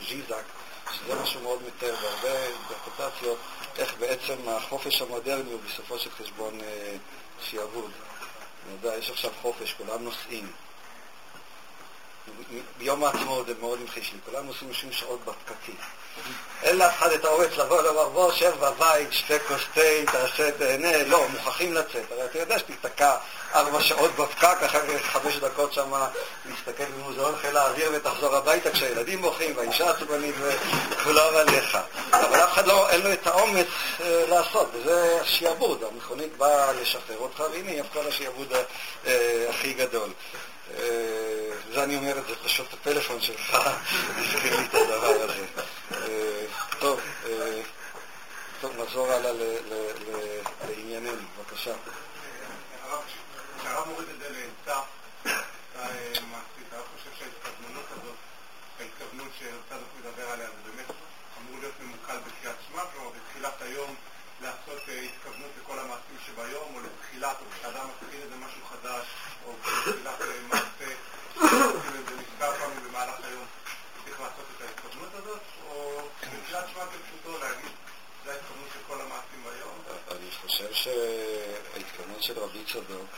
Speaker 1: ז'יזק, שזה משהו מאוד מתאר בהרבה אינטרפטציות. איך בעצם החופש המודרני הוא בסופו של חשבון שיעבוד. אני יודע, יש עכשיו חופש, כולם נוסעים. ביום העצמאות זה מאוד המחיש לי, כולם נוסעים 30 שעות בפקקים. אין לאף אחד את האומץ לבוא לומר, בוא, שב בבית, שתי כוס תה, תעשה, תהנה, לא, מוכרחים לצאת. הרי אתה יודע שתיתקע ארבע שעות בפקק, אחרי חמש דקות שם להסתכל במוזיאון חיל האוויר ותחזור הביתה כשהילדים בוכים והאישה עצבנית וכולם עליך. אבל אף אחד לא, אין לו את האומץ אה, לעשות, וזה השיעבוד. המכונית באה לשחרר אותך, והנה היא הפכה לשיעבוד אה, הכי גדול. אה, זה אני אומר את זה, פשוט הפלאפון שלך הזכיר לי את הדבר הזה. אה, טוב, אה, טוב, נחזור הלאה לענייננו, בבקשה.
Speaker 2: כשהרב מוריד את זה לעצה מעשית, אני חושב שההתכווננות הזאת, ההתכוונות שהרצה מדבר עליה, זה באמת אמור להיות ממוקד בקריאת שמע, כלומר בתחילת היום לעשות התכוונות לכל המעשים שביום, או לתחילת, או כשאדם מתחיל איזה משהו חדש, או בתחילת מעשה, זה מספר פעמים במהלך היום, צריך לעשות את ההתכוונות הזאת, או
Speaker 1: אני חושב שההתכוונות של רבי צדוק,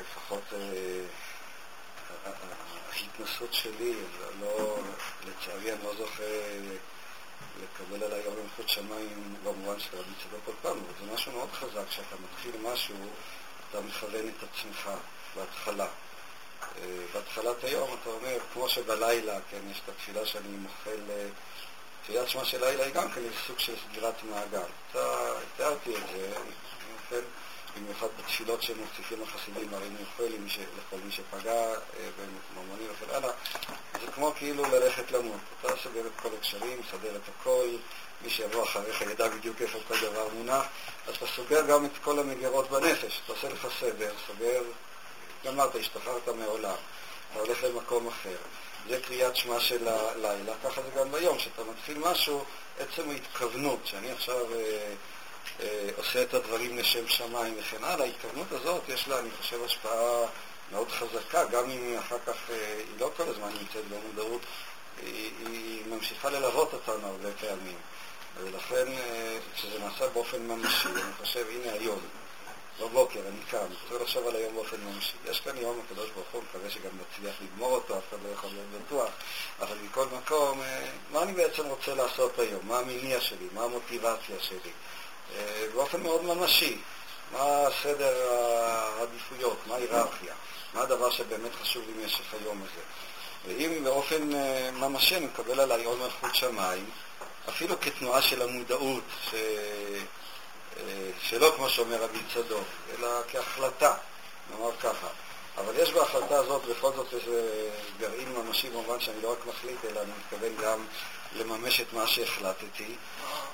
Speaker 1: לפחות ההתנסות שלי, לא, לצערי אני לא זוכר לקבל עליי אור מלכות שמיים במובן של רבי צדוק כל פעם, אבל זה משהו מאוד חזק, כשאתה מתחיל משהו, אתה מכוון את עצמך בהתחלה. אה, בהתחלת היום אתה אומר, כמו שבלילה, כן, יש את התפילה שאני מוחל, אה, תפילת שמע של לילה היא גם כן איזה סוג של סגירת מעגל. אתה, תיארתי את זה, אני מוחל במיוחד בתפילות שמוסיפים החסידים, הרי מיוחל לכל מי שפגע אה, בממונים וכן הלאה, זה כמו כאילו ללכת למות. אתה סוגר את כל הקשרים, מסדר את הכל, מי שיבוא אחריך ידע בדיוק איפה כל דבר מונח, אז אתה סוגר גם את כל המגירות בנפש, אתה עושה לך סדר, סוגר, גמרת, השתחררת מעולם, אתה הולך למקום אחר. זה קריאת שמע של הלילה, ככה זה גם ביום, כשאתה מתחיל משהו, עצם ההתכוונות, שאני עכשיו אה, אה, עושה את הדברים לשם שמיים וכן הלאה, ההתכוונות הזאת יש לה, אני חושב, השפעה מאוד חזקה, גם אם אחר כך אה, היא לא כל הזמן נמצאת במודעות, היא, היא ממשיכה ללוות אותנו הרבה פעמים. ולכן, אה, כשזה נעשה באופן ממשי, אני חושב, הנה היום, בבוקר, אני קם, צריך לחשוב על היום באופן ממשי. יש כאן יום הקדוש ברוך הוא, מקווה שגם נצליח לגמור אותו, אף אחד לא יכול להיות בטוח, אבל מכל מקום, אה, מה אני בעצם רוצה לעשות היום? מה המניע שלי? מה המוטיבציה שלי? אה, באופן מאוד ממשי. מה סדר העדיפויות? מה ההיררכיה? מה הדבר שבאמת חשוב לי במשך היום הזה? ואם באופן ממשי אני מקבל עליי עוד מלכות שמיים, אפילו כתנועה של המודעות, ש... אה, שלא כמו שאומר רבי צדוק, אלא כהחלטה, נאמר ככה. אבל יש בהחלטה הזאת בכל זאת איזה גרעין ממשי במובן שאני לא רק מחליט, אלא אני מתכוון גם לממש את מה שהחלטתי.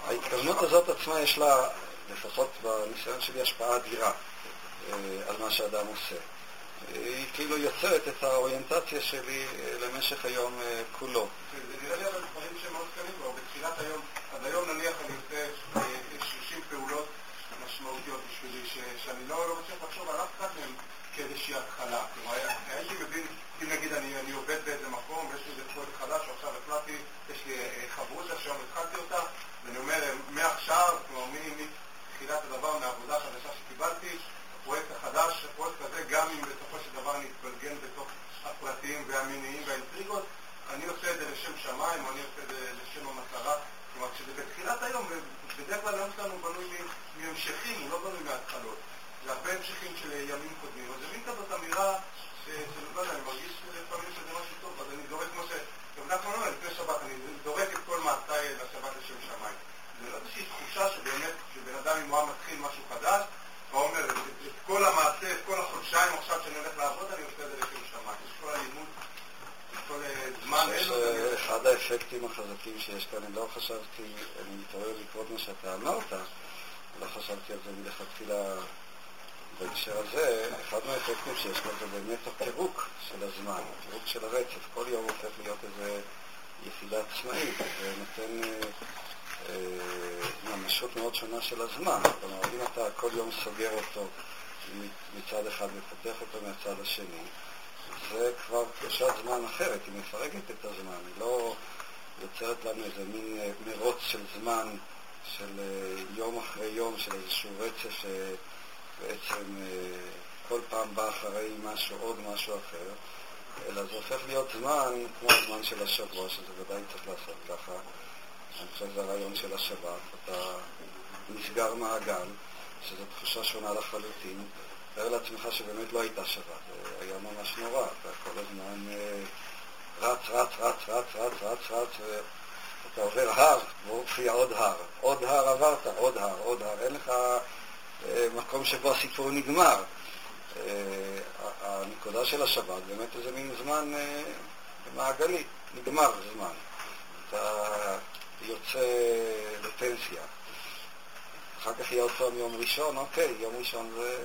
Speaker 1: ההתכוונות הזאת עצמה יש לה, לפחות בניסיון שלי, השפעה אדירה אה, על מה שאדם עושה. היא כאילו יוצרת את האוריינטציה שלי אה, למשך היום כולו.
Speaker 2: זה נראה לי אבל דברים שמאוד קטנים כבר, בתחילת היום, עד היום נניח אני עושה 30 פעולות משמעותיות בשבילי, שאני לא, לא מצליח לחשוב על אף אחד מהם כאיזושהי התחלה. כלומר, הייתי מבין, אם נגיד אני, אני עובד באיזה מקום ויש לי איזה פרויקט חדש, ועכשיו החלטתי, יש לי אה, חברות שהיום התחלתי אותה, ואני אומר, מעכשיו, כלומר, מתחילת הדבר, מהעבודה החדשה שקיבלתי, הפרויקט החדש, הפרויקט הזה, גם אם בסופו של דבר אני אתבלגן בתוך הפרטים והמיניים והאינטריגות, אני עושה את זה לשם שמיים, או אני עושה את זה לשם המטרה. כלומר, כשזה בתחילת היום, בדרך כלל היום שלנו בנוי מהמשכים, הוא לא בנוי מהתחלות. זה הרבה המשכים של ימים קודמים. אז זה מין כזאת אמירה, שלא יודע, אני מרגיש לפעמים שזה משהו טוב, אז אני זורק כמו ש... גם נחמן אומר, לפני שבת, אני זורק את כל מעשיי לשבת לשם שמיים. זה לא איזושהי תחושה שבאמת, שבן אדם אם הוא היה מתחיל משהו חדש, הוא אומר, את כל המעשה, את כל החודשיים עכשיו שאני הולך לעבוד, אני עושה את זה לשם שמיים. יש כל הלימוד
Speaker 1: אחד האפקטים החזקים שיש כאן, אני לא חשבתי, אני מתעורר שאתה אמרת, לא חשבתי על זה מלכתחילה בהקשר הזה, אחד מהאפקטים שיש כאן זה באמת הפירוק של הזמן, הפירוק של הרצף. כל יום הופך להיות איזו יחידה עצמאית, זה נותן אה, אה, ממשות מאוד שונה של הזמן. כלומר, אם אתה כל יום סוגר אותו מצד אחד ופותח אותו מהצד השני, זה כבר קדושת זמן אחרת, היא מפרקת את הזמן, היא לא יוצרת לנו איזה מין אה, מרוץ של זמן, של אה, יום אחרי יום, של איזשהו רצף שבעצם אה, כל פעם בא אחרי משהו, עוד משהו אחר, אלא זה הופך להיות זמן כמו הזמן של השבוע, שזה ודאי צריך לעשות ככה. אני חושב שזה הרעיון של השבת, אתה נסגר מעגל, שזו תחושה שונה לחלוטין. תאר לעצמך שבאמת לא הייתה שבת, היה ממש נורא, אתה כל הזמן אה, רץ, רץ, רץ, רץ, רץ, רץ, רץ, ואתה עובר הר, ומופיע עוד הר, עוד הר עברת, עוד הר, עוד הר, אין לך אה, מקום שבו הסיפור נגמר. אה, הנקודה של השבת באמת איזה מין זמן מעגלי, נגמר זמן. אתה יוצא לפנסיה. אחר כך יהיה עוד פעם יום ראשון, אוקיי, יום ראשון זה,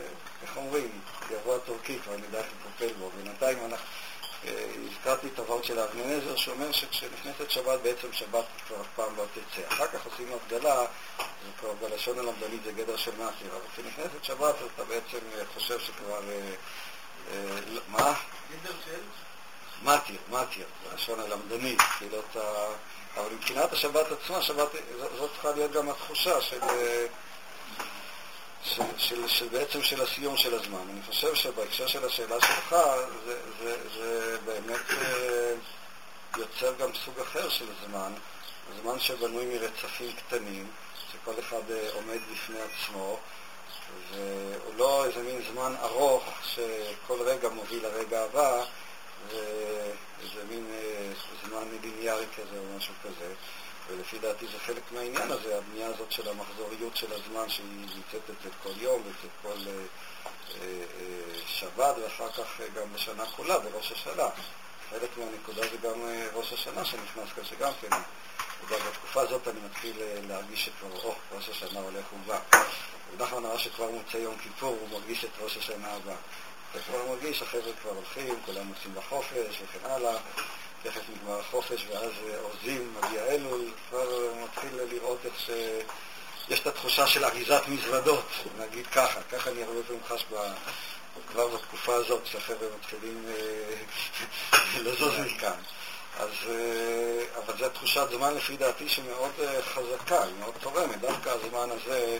Speaker 1: איך אומרים, יבוא הטורקי, כבר נדע איך לטפל בו. בינתיים אנחנו, אה, הזכרתי את הווארד של אבננזר שאומר שכשנכנסת שבת, בעצם שבת כבר אף פעם לא תצא. אחר כך עושים הבדלה, זה כבר בלשון הלמדנית זה גדר של מאטיר, אבל כשנכנסת שבת אתה בעצם אה, חושב שכבר... אה, לא, מה? גדר של? מאטיר, מאטיר, בלשון הלמדנית, כאילו אתה... אבל מבחינת השבת עצמה, שבת, זאת צריכה להיות גם התחושה של... של, של, של בעצם של הסיום של הזמן. אני חושב שבהקשר של השאלה שלך, זה, זה, זה באמת אה, יוצר גם סוג אחר של זמן, זמן שבנוי מרצפים קטנים, שכל אחד אה, עומד בפני עצמו, והוא לא איזה מין זמן ארוך שכל רגע מוביל לרגע הבא, ואיזה מין אה, זמן ליניארי כזה או משהו כזה. ולפי דעתי זה חלק מהעניין הזה, הבנייה הזאת של המחזוריות של הזמן שהיא נמצאת אצל כל יום ואצל כל אה, אה, אה, שבת ואחר כך אה, גם בשנה כולה, בראש השנה. חלק מהנקודה זה גם אה, ראש השנה שנכנס כאן, שגם כן, בתקופה הזאת אני מתחיל להרגיש שכבר, או, ראש השנה הולך ובא. ונחמן אמר שכבר מוצא יום כיפור, הוא מרגיש את ראש השנה הבא. אתה כבר מרגיש, החבר'ה כבר הולכים, כולם יוצאים בחופש וכן הלאה. תכף נגמר החופש ואז אורזים, מגיע אלול, כבר מתחיל לראות איך שיש את התחושה של אריזת מזוודות, נגיד ככה, ככה אני הרבה פעמים חש כבר בתקופה הזאת שהחבר'ה מתחילים אה, לזוז מכאן. אז, אה, אבל זו תחושת זמן לפי דעתי שמאוד אה, חזקה, היא מאוד תורמת, דווקא הזמן הזה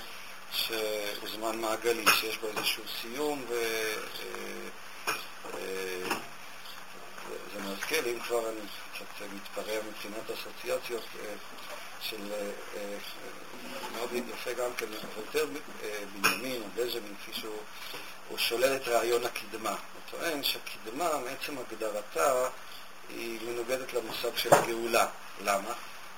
Speaker 1: שהוא זמן מעגלי, שיש בו איזשהו סיום ו... מזכיר לי, אם כבר אני קצת מתפרע מבחינת אסוציאציות של מאוד יפה גם כן, יותר בנימין או בז'מין, כפי שהוא הוא שולל את רעיון הקדמה. הוא טוען שהקדמה, מעצם הגדרתה, היא מנוגדת למושג של הגאולה. למה?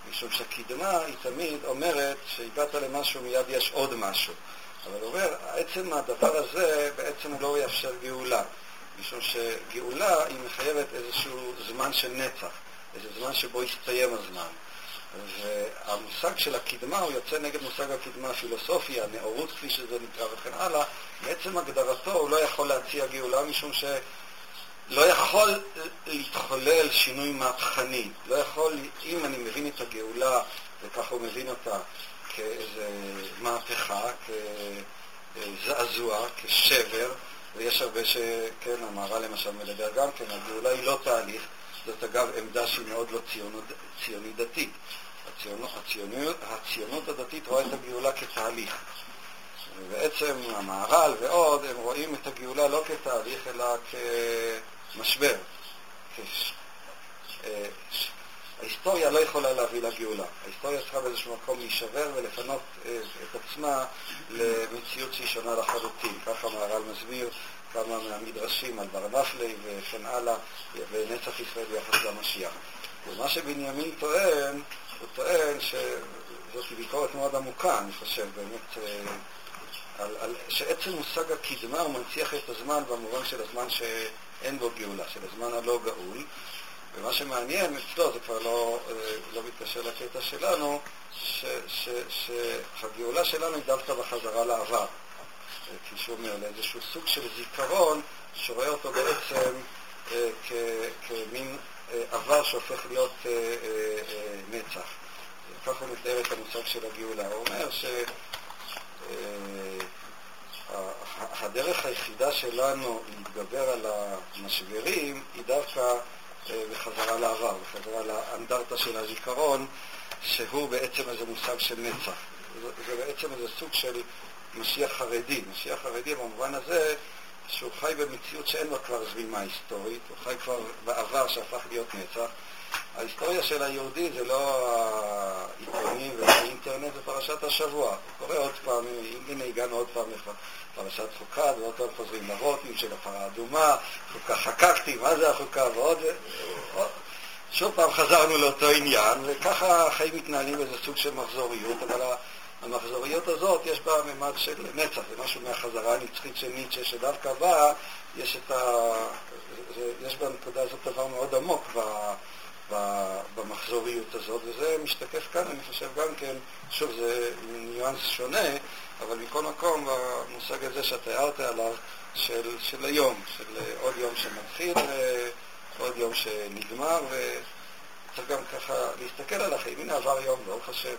Speaker 1: משום שהקדמה היא תמיד אומרת שהגעת למשהו מיד יש עוד משהו. אבל הוא אומר, עצם הדבר הזה בעצם לא יאפשר גאולה. משום שגאולה היא מחייבת איזשהו זמן של נצח, איזה זמן שבו יסתיים הזמן. והמושג של הקדמה הוא יוצא נגד מושג הקדמה הפילוסופי, הנאורות כפי שזה נקרא וכן הלאה, בעצם הגדרתו הוא לא יכול להציע גאולה משום שלא יכול להתחולל שינוי מהפכני. לא יכול, אם אני מבין את הגאולה, וככה הוא מבין אותה, כאיזה מהפכה, כזעזוע, כשבר, ויש הרבה ש... כן, המהר"ל למשל מדבר גם כן, הגאולה היא לא תהליך, זאת אגב עמדה שהיא מאוד לא ציונות, ציונית דתית. הציונות, הציונות, הציונות הדתית רואה את הגאולה כתהליך. ובעצם המהר"ל ועוד, הם רואים את הגאולה לא כתהליך, אלא כמשבר. כש... אה, ההיסטוריה לא יכולה להביא לגאולה. ההיסטוריה צריכה באיזשהו מקום להישבר ולפנות אה, את עצמה למציאות שהיא שונה לחלוטין. ככה מהר"ל מסביר כמה מהמדרשים על בר נפלי וכן הלאה, ונצח ישראל ביחס למשיח. ומה שבנימין טוען, הוא טוען שזאת ביקורת מאוד עמוקה, אני חושב, באמת, אה, על, על, שעצם מושג הקדמה הוא מנציח את הזמן במובן של הזמן שאין בו גאולה, של הזמן הלא גאול. ומה שמעניין אצלו, זה כבר לא, אה, לא מתקשר לקטע שלנו, שהגאולה שלנו היא דווקא בחזרה לעבר. כפי שהוא אומר, לאיזשהו סוג של זיכרון שרואה אותו בעצם אה, כ, כמין אה, עבר שהופך להיות אה, אה, אה, נצח. ככה הוא מתאר את המושג של הגאולה. הוא אומר שהדרך אה, היחידה שלנו להתגבר על המשברים היא דווקא בחזרה לעבר, בחזרה לאנדרטה של הזיכרון, שהוא בעצם איזה מושג של נצח. זה בעצם איזה סוג של משיח חרדי. משיח חרדי במובן הזה שהוא חי במציאות שאין בה כבר זרימה היסטורית, הוא חי כבר בעבר שהפך להיות נצח. ההיסטוריה של היהודי זה לא העיתונים והאינטרנט, זה פרשת השבוע. קורא עוד פעם, הנה הגענו עוד פעם לפרשת חוקה, ועוד פעם חוזרים לרוטים של הפרה האדומה, חוקה חקקתי, מה זה החוקה, ועוד... שוב פעם חזרנו לאותו עניין, וככה החיים מתנהלים באיזה סוג של מחזוריות, אבל המחזוריות הזאת יש בה ממד של נצח, זה משהו מהחזרה הנצחית של ניטשה, שדווקא בה יש, את ה... יש בנקודה הזאת דבר מאוד עמוק ב... במחזוריות הזאת, וזה משתקף כאן, אני חושב גם כן, שוב, זה ניואנס שונה, אבל מכל מקום, המושג הזה שאתה הערת עליו, של, של היום, של עוד יום שמתחיל, עוד יום שנגמר, וצריך גם ככה להסתכל על החיים. הנה עבר יום, ברוך השם.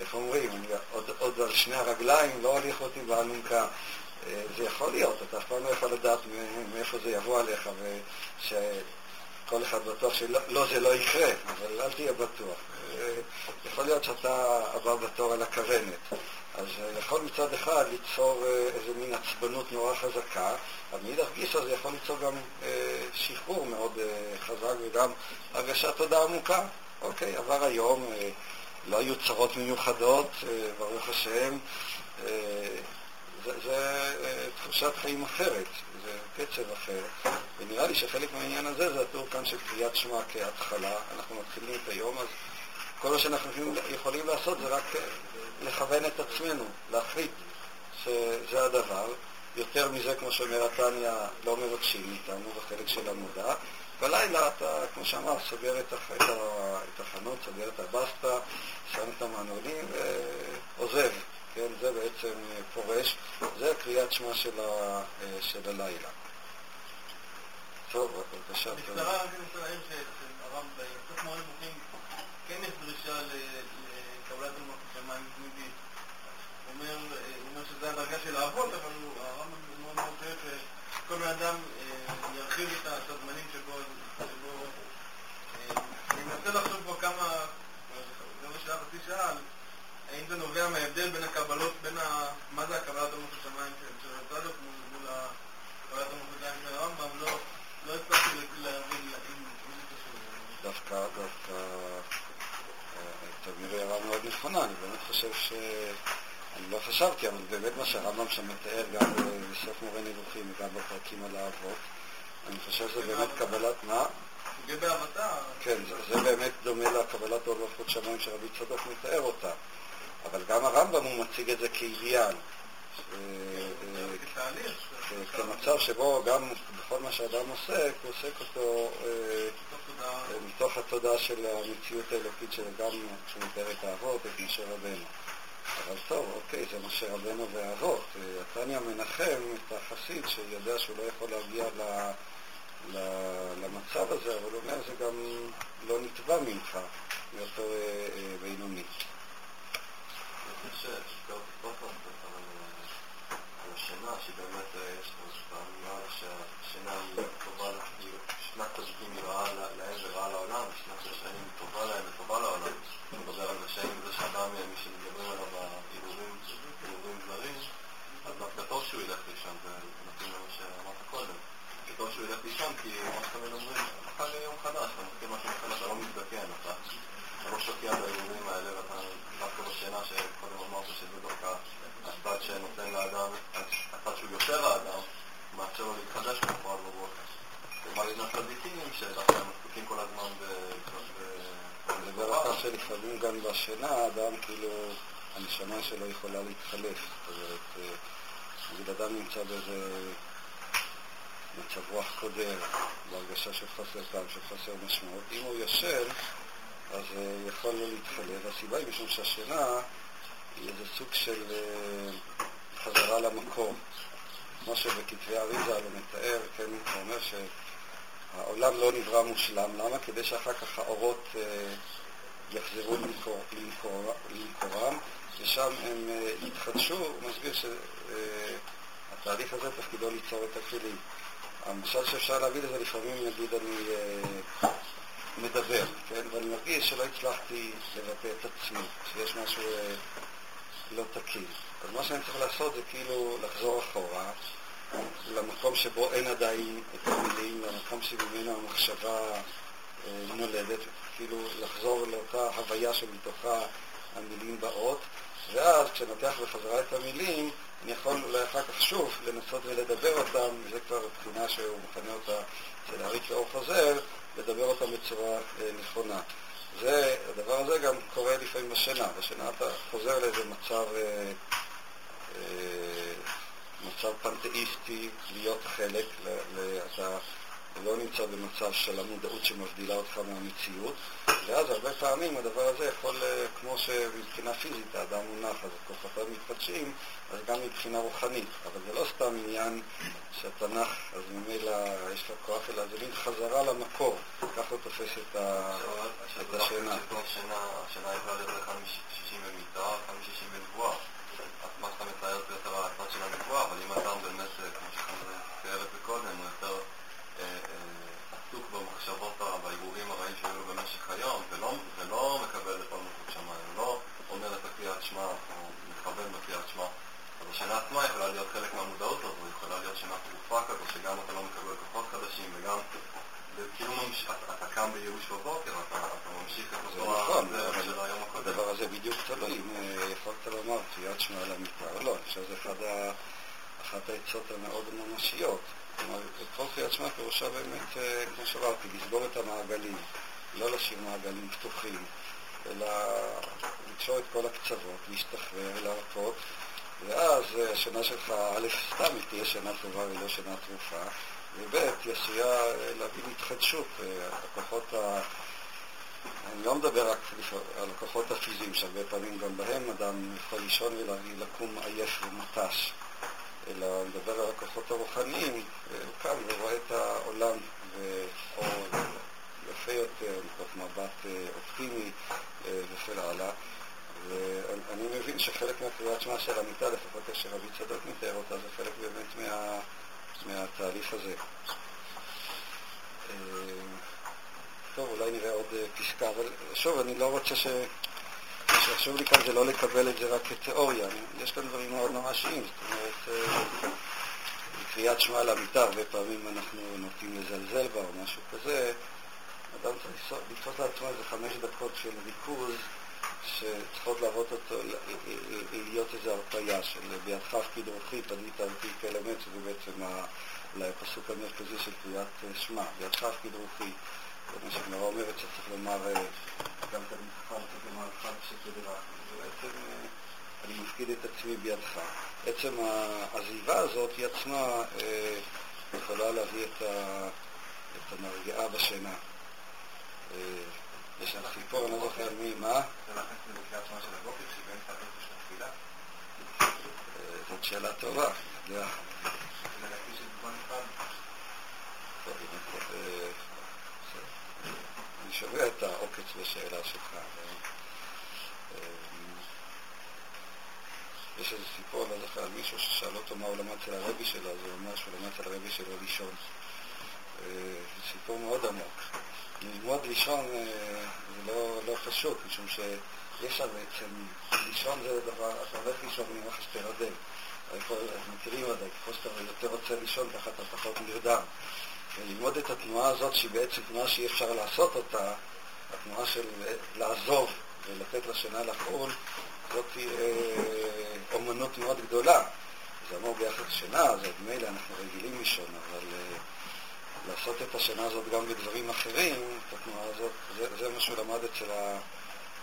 Speaker 1: איך אומרים, עוד, עוד על שני הרגליים, לא הוליך אותי באלונקה. אה, זה יכול להיות, אתה אף פעם לא יכול לדעת מאיפה זה יבוא עליך, ושכל אחד בטוח שלא לא, זה לא יקרה, אבל אל תהיה בטוח. אה, יכול להיות שאתה הבא בתור על הכוונת. אז אה, יכול מצד אחד ליצור איזה מין עצבנות נורא חזקה, אבל מאידך גיסא זה יכול ליצור גם שחרור מאוד חזק וגם הרגשת תודה עמוקה. אוקיי, עבר היום, לא היו צרות מיוחדות, אה, ברוך השם. אה, זה, זה אה, תחושת חיים אחרת, זה קצב אחר, ונראה לי שחלק מהעניין הזה זה התיאור כאן של קריאת שמע כהתחלה. אנחנו מתחילים את היום, אז כל מה שאנחנו יכולים לעשות זה רק אה, לכוון את עצמנו, להחליט שזה הדבר. יותר מזה, כמו שאומר התניא, לא מבקשים מאיתנו בחלק של המודע. בלילה אתה, כמו שאמר, סוגר את, החנות, סוגר את הבסטה, שם את המנעולים ועוזב. כן, זה בעצם אה, פורש. זה קריאת שמע של, ה... אה, של הלילה. טוב, בבקשה.
Speaker 3: בקצרה, אני רוצה להעיר שהרב, בסוף מורה נבוכים, כן יש דרישה לקבלת אלמות שמיים תמידית. הוא אומר שזה הדרגה של האבות, אבל הרב מאוד מאוד חושב שכל בן אדם אה, ירחיב את הזמנים שבו... אני מנסה לחשוב פה כמה, זה מה שהיה חצי שעה, נובע מההבדל בין הקבלות, בין ה... מה זה הקבלת עמוס השמיים של צדוק מול הקבלת עמוס השמיים של הרמב"ם, לא, לא הצלחתי להבין אם זה קשור.
Speaker 1: דווקא, דווקא, תמיר הערה מאוד נכונה, אני באמת חושב ש... אני לא חשבתי, אבל באמת מה שהרמב"ם שם מתאר גם בסוף מורה נבוכים וגם בפרקים על האבות, אני חושב שזה באמת קבלת, מה? כן, זה, זה באמת דומה לקבלת עול מלכות שמיים שרבי צדוק מתאר אותה. אבל גם הרמב"ם הוא מציג את זה כאידיאל. כמצב שבו גם בכל מה שאדם עוסק, הוא עוסק אותו מתוך התודעה של המציאות האלוקית של גם כשהוא מתאר את האבות, את משה רבנו. אבל טוב, אוקיי, זה משה רבנו והאבות. התניא מנחם את החסיד שיודע שהוא לא יכול להגיע. למצב הזה, אבל הוא אומר, זה גם לא נתבע ממך להיות בינוני.
Speaker 4: כי מה שתמיד אומרים, מחר יום חדש, אתה מתחיל משהו מחדש, אתה לא מזדקן, אתה לא שוקע בהימורים האלה, ואתה דווקא בשינה שקודם אמרת שזה דווקא הצד לאדם, הצד שהוא יוצר האדם, מאפשר לו להתחדש בפועל בבוקר. לעומת זאת הצדיקים שדווקא הם עסוקים כל הזמן ב...
Speaker 1: כך שלפעמים גם בשינה האדם כאילו, הנשמה שלו יכולה להתחלף. זאת אומרת, נגיד אדם נמצא באיזה מצב רוח קודר, בהרגשה של חוסר טעם, של חוסר משמעות. אם הוא ישן, אז uh, יכול לא להתחלף. הסיבה היא משום שהשינה היא איזה סוג של uh, חזרה למקור. כמו שבכתבי אריזה הוא מתאר, כן, הוא אומר שהעולם לא נברא מושלם. למה? כדי שאחר כך האורות uh, יחזרו למקורם, ושם הם יתחדשו. הוא מסביר שהתהליך uh, הזה תפקידו ליצור את הכלים. המשל שאפשר להביא לזה לפעמים, נגיד אני מדבר, כן? ואני מרגיש שלא הצלחתי לבטא את עצמי, שיש משהו אה, לא תקין. אז מה שאני צריך לעשות זה כאילו לחזור אחורה, למקום שבו אין עדיין את המילים, למקום שממנו המחשבה אה, נולדת, כאילו לחזור לאותה הוויה שמתוכה המילים באות, ואז כשנתח בחזרה את המילים, אני יכול אולי אחר כך שוב לנסות ולדבר אותם, זה כבר בחינה שהוא מכנה אותה אצל הארי כאור חוזר, לדבר אותם בצורה אה, נכונה. זה, הדבר הזה גם קורה לפעמים בשינה. בשינה אתה חוזר לאיזה מצב, אה, מצב פנתאיסטי, להיות חלק, אתה לא נמצא במצב של המודעות שמבדילה אותך מהמציאות, ואז הרבה פעמים הדבר הזה יכול, אה, כמו שמבחינה פיזית האדם מונח, אז כוחותיו מתחדשים, אז גם מבחינה רוחנית. אבל זה לא סתם עניין שאתה נח, אז ממילא יש לך כוח, אלא זה מין חזרה למקור, ככה הוא תופס את
Speaker 4: השינה. השינה יכולה להיות אחד משישים במיטה, אחד משישים בנבואה. מה שאתה מתאר זה יותר הצד של הנבואה, אבל אם אדם באמת, אה, כמו שאתה תיאר את זה קודם, הוא יותר... אה, עסוק במחשבות, בהרהורים הרעים שהיו לו במשך היום, ולא, ולא מקבל את מלכות שמיים, לא אומר את הקריאת שמע, או מכוון בקריאת שמע. אז השנה עצמה יכולה להיות חלק מהמודעות הזו, יכולה להיות שנה תרופה כזו, שגם אתה לא מקבל כוחות חדשים, וגם כאילו אתה קם בייאוש בבוקר, אתה ממשיך את
Speaker 1: זה
Speaker 4: אותו
Speaker 1: נכון,
Speaker 4: הדרך של היום
Speaker 1: אבל
Speaker 4: הקודם.
Speaker 1: הדבר הזה בדיוק תלוי אם אה, יכולת לומר קריאת שמע על המיטה או לא. אני חושב שזה אחד ה- אחת העצות המאוד ממשיות. כלומר, כל קריאת שמע פירושה באמת, אה, כמו שאמרתי, לסגור את המעגלים, לא להשאיר מעגלים פתוחים, אלא לקשור את כל הקצוות, להשתחרר, להרפות, ואז אה, השנה שלך, א', סתם היא תהיה שנה טובה ולא שנה תרופה, וב', עשויה אה, להביא להתחדשות. אה, הכוחות ה... אני לא מדבר רק על הכוחות הפיזיים, שהרבה פעמים גם בהם אדם יכול לישון ולקום עייף ומותש, אלא מדבר על הכוחות הרוחניים, והוא קם ורואה את העולם באור יפה יותר, מתוך מבט אה, אופטימי אה, וכן הלאה. ואני מבין שחלק מהקריאת שמע של המיטה, לפחות איך שרבי צדוק מתאר אותה, זה חלק באמת מה, מהתהליך הזה. אה, טוב, אולי נראה עוד אה, פסקה, אבל שוב, אני לא רוצה ש... מה שחשוב לי כאן זה לא לקבל את זה רק כתיאוריה, יש כאן דברים מאוד ממשיים, זאת אומרת, אה, קריאת שמע למיטה, הרבה פעמים אנחנו נוטים לזלזל בה או משהו כזה, אדם צריך לתפוס לעצמו איזה חמש דקות של ריכוז שצריכות להראות אותו, להיות איזו הרפאיה של בידך הפקיד רוחי, פנית על פי אמת, שזה בעצם אולי הפסוק המרכזי של קריאת אה, שמע, בידך הפקיד רוחי. זה מה שהגמרא אומרת שצריך לומר, אה, גם תמיד חכם צריך לומר חד שתדרך. זה בעצם, אה, אני מפקיד את עצמי בידך. עצם העזיבה הזאת היא עצמה יכולה להביא את ה- את הנרגעה בשינה. יש שם סיפור, אני לא זוכר מי, מה? אה, זאת שאלה טובה. יודע, באמת, אה. אני שומע את העוקץ בשאלה שלך. אה, יש איזה סיפור, אני לא זוכר, על מישהו ששאל אותו מה הוא למד אצל הרבי שלו, אז הוא אומר שהוא למד אצל הרבי שלו לישון. סיפור מאוד עמוק. ללמוד לישון אה, זה לא, לא פשוט, משום שיש שם בעצם, לישון זה דבר, אתה הולך לישון אומר לך שתרדם. הרי כל- אתם מכירים ודאי, ככל שאתה יותר רוצה לישון, ככה אתה פחות נרדם. וללמוד את התנועה הזאת, שהיא בעצם תנועה שאי אפשר לעשות אותה, התנועה של לעזוב ולתת לשינה לחול, זאת אה, אומנות מאוד גדולה. זה אמור ביחד לשינה, אז מילא אנחנו רגילים לישון, אבל אה, לעשות את השינה הזאת גם בדברים אחרים, את התנועה הזאת, זה, זה מה שהוא למד אצל, ה,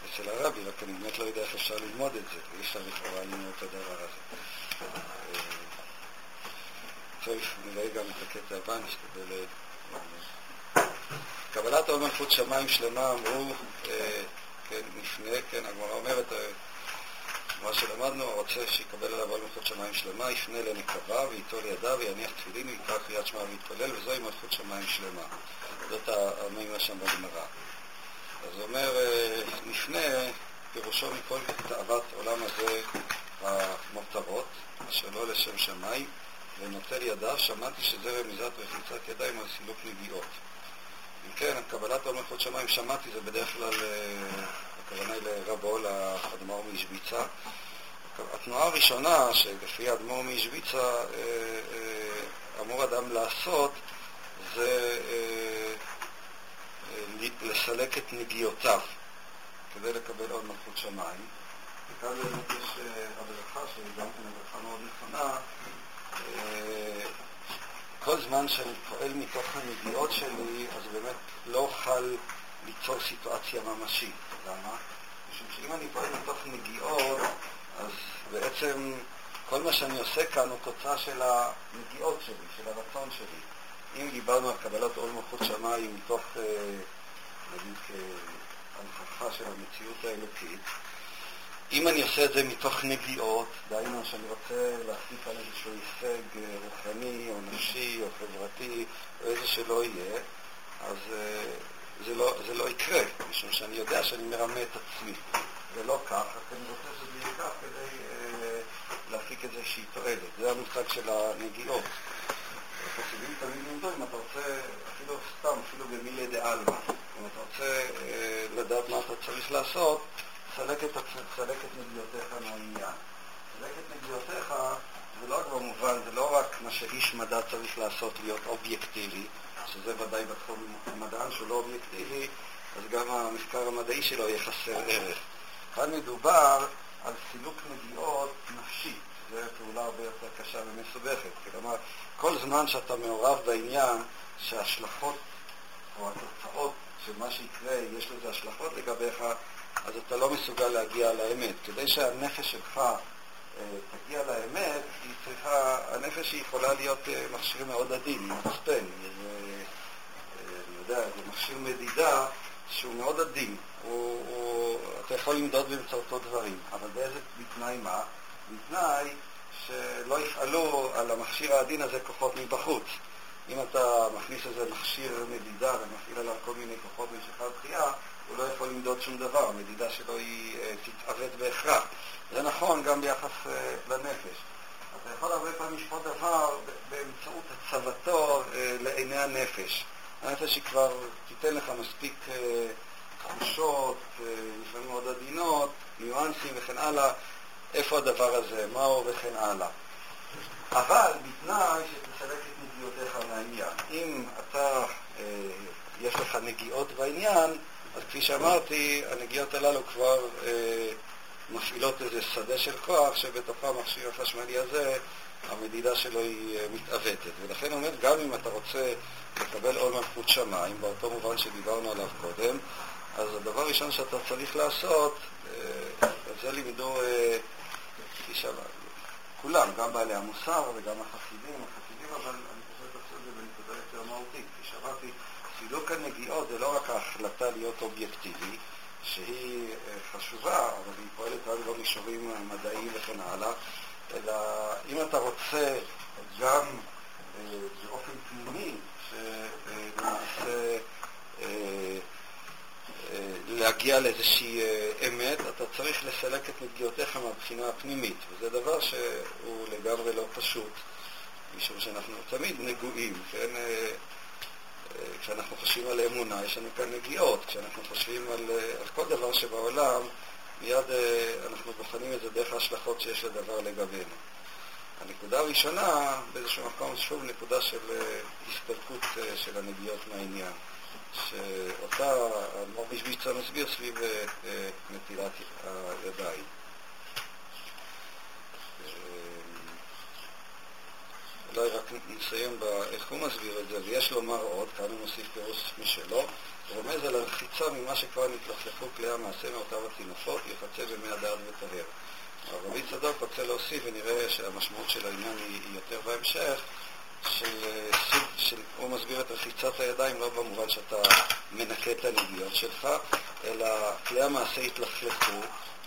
Speaker 1: אצל הרבי, רק אני באמת לא יודע איך אפשר ללמוד את זה, אי אפשר לכאורה ללמוד את הדבר הזה. אה, צריך נראה גם את הקטע הבא, נשתדל... אה, קבלת עול מלכות שמיים שלמה אמרו, אה, כן, לפני, כן, הגמרא אומרת, מה שלמדנו, הרוצה שיקבל עליו עול מלכות שמיים שלמה, יפנה לנקבה וייטול ידיו ויניח תפילין ויקרא קריאת שמע ויתפלל, וזוהי מלכות שמיים שלמה. זאת המימה שם בגמרא. אז הוא אומר, אה, לפני, פירושו מכל תאוות עולם הזה המותרות, אשר לא לשם שמיים, ונוטל ידיו, שמעתי שזה רמיזת רחיצת ידיים על סילוק נגיעות. אם כן, קבלת עול מלכות שמיים, שמעתי, זה בדרך כלל, אה, הכוונה היא לרבו, לאדמו"ר מאשביצה. התנועה הראשונה, שלפי האדמו"ר מאשביצה אה, אה, אמור אדם לעשות, זה אה, לסלק את נגיעותיו כדי לקבל עול מלכות שמיים. וכאן באמת יש הדרכה, שהיא גם כן הדרכה מאוד נכונה, כל זמן שאני פועל מתוך הנגיעות שלי, אז באמת לא אוכל ליצור סיטואציה ממשית. למה? משום שאם אני פועל מתוך נגיעות, אז בעצם כל מה שאני עושה כאן הוא תוצאה של הנגיעות שלי, של הרצון שלי. אם דיברנו על קבלת עול מלכות שמיים מתוך, אה, נגיד, כהנכחה של המציאות האלוקית, אם אני עושה את זה מתוך נגיעות, דהיינו שאני רוצה להשיג כאן איזשהו הישג אה, רוחני או נפשי או חברתי או איזה שלא יהיה, אז אה, זה לא, זה לא יקרה, משום שאני יודע שאני מרמה את עצמי. זה לא כך, רק אני רוצה שזה יהיה כך כדי אה, להפיק איזושהי תועלת. זה המושג של הנגיעות. החסידים תמיד לימדו, אם אתה רוצה, אפילו סתם, אפילו במילי דה-עלמא, אם אתה רוצה אה, לדעת מה אתה צריך לעשות, סלק את, את נגיעותיך מהעניין. סלק את נגיעותיך זה לא רק במובן, זה לא רק מה שאיש מדע צריך לעשות להיות אובייקטיבי, שזה ודאי בתחום המדען שהוא לא אובייקטיבי, אז גם המחקר המדעי שלו יהיה חסר ערך. כאן מדובר על סילוק נגיעות נפשית, זו פעולה הרבה יותר קשה ומסובכת. כלומר, כל זמן שאתה מעורב בעניין שההשלכות או התוצאות של מה שיקרה, יש לזה השלכות לגביך, אז אתה לא מסוגל להגיע לאמת. כדי שהנפש שלך אה, תגיע לאמת, היא צריכה, הנפש היא יכולה להיות אה, מכשיר מאוד עדין, מצפן, אה, יודע, זה מכשיר מדידה שהוא מאוד עדין. הוא, הוא, אתה יכול למדוד באמצעותו דברים, אבל באיזה, בתנאי מה? בתנאי שלא יפעלו על המכשיר העדין הזה כוחות מבחוץ. אם אתה מכניס איזה מכשיר מדידה ומפעיל עליו כל מיני כוחות משיכת דחייה, הוא לא יכול למדוד שום דבר, המדידה שלו היא uh, תתעוות בהכרח. זה נכון גם ביחס uh, לנפש. אתה יכול הרבה פעמים לשפוט דבר באמצעות הצבתו uh, לעיני הנפש. הנפש היא כבר תיתן לך מספיק uh, תחושות, uh, לפעמים מאוד עדינות, ניואנסים וכן הלאה, איפה הדבר הזה, מהו וכן הלאה. אבל בתנאי שתסלק את נגיעותיך מהעניין. אם אתה, אה, יש לך נגיעות בעניין, אז כפי שאמרתי, הנגיעות הללו כבר אה, מפעילות איזה שדה של כוח שבתוכו המכשיר החשמלי הזה, המדידה שלו היא אה, מתעוותת. ולכן אומר, גם אם אתה רוצה לקבל עול מלכות שמיים, באותו מובן שדיברנו עליו קודם, אז הדבר הראשון שאתה צריך לעשות, אה, זה לימדו, אה, כפי שאמרתי, כולם, גם בעלי המוסר וגם החסידים, החסידים אבל אני חושב לעשות את זה בנקודה יותר מהותית. כפי שאמרתי, סילוק הנגיעות זה לא רק ההחלטה להיות אובייקטיבי, שהיא חשובה, אבל היא פועלת רק במישורים המדעיים וכן הלאה, אלא אם אתה רוצה גם אה, באופן פנימי, שלמעשה אה, להגיע לאיזושהי אה, אמת, אתה צריך לסלק את נגיעותיך מהבחינה הפנימית, וזה דבר שהוא לגמרי לא פשוט, משום שאנחנו תמיד נגועים, כן? אה, אה, כשאנחנו חושבים על אמונה, יש לנו כאן נגיעות, כשאנחנו חושבים על, על כל דבר שבעולם, מיד אנחנו בוחנים את זה דרך ההשלכות שיש לדבר לגבינו. הנקודה הראשונה, באיזשהו מקום, שוב נקודה של הסתלקות של הנגיעות מהעניין. שאותה האדמו"ר משביצה מסביר סביב אה, אה, נטילת הידיים. אה, אולי רק נסיים באיך הוא מסביר את זה, ויש לומר עוד, כאן הוא מוסיף פירוש משלו, רומז על הרחיצה ממה שכבר נתלכלכו כלי המעשה מאותם התינופות, יחצה במי הדעת וטהר. רבי צדוק רוצה להוסיף, ונראה שהמשמעות של העניין היא יותר בהמשך, של סוג של, הוא מסביר את רחיצת הידיים לא במובן שאתה מנקה את הנגיעות שלך, אלא כלי המעשה התלכלכו,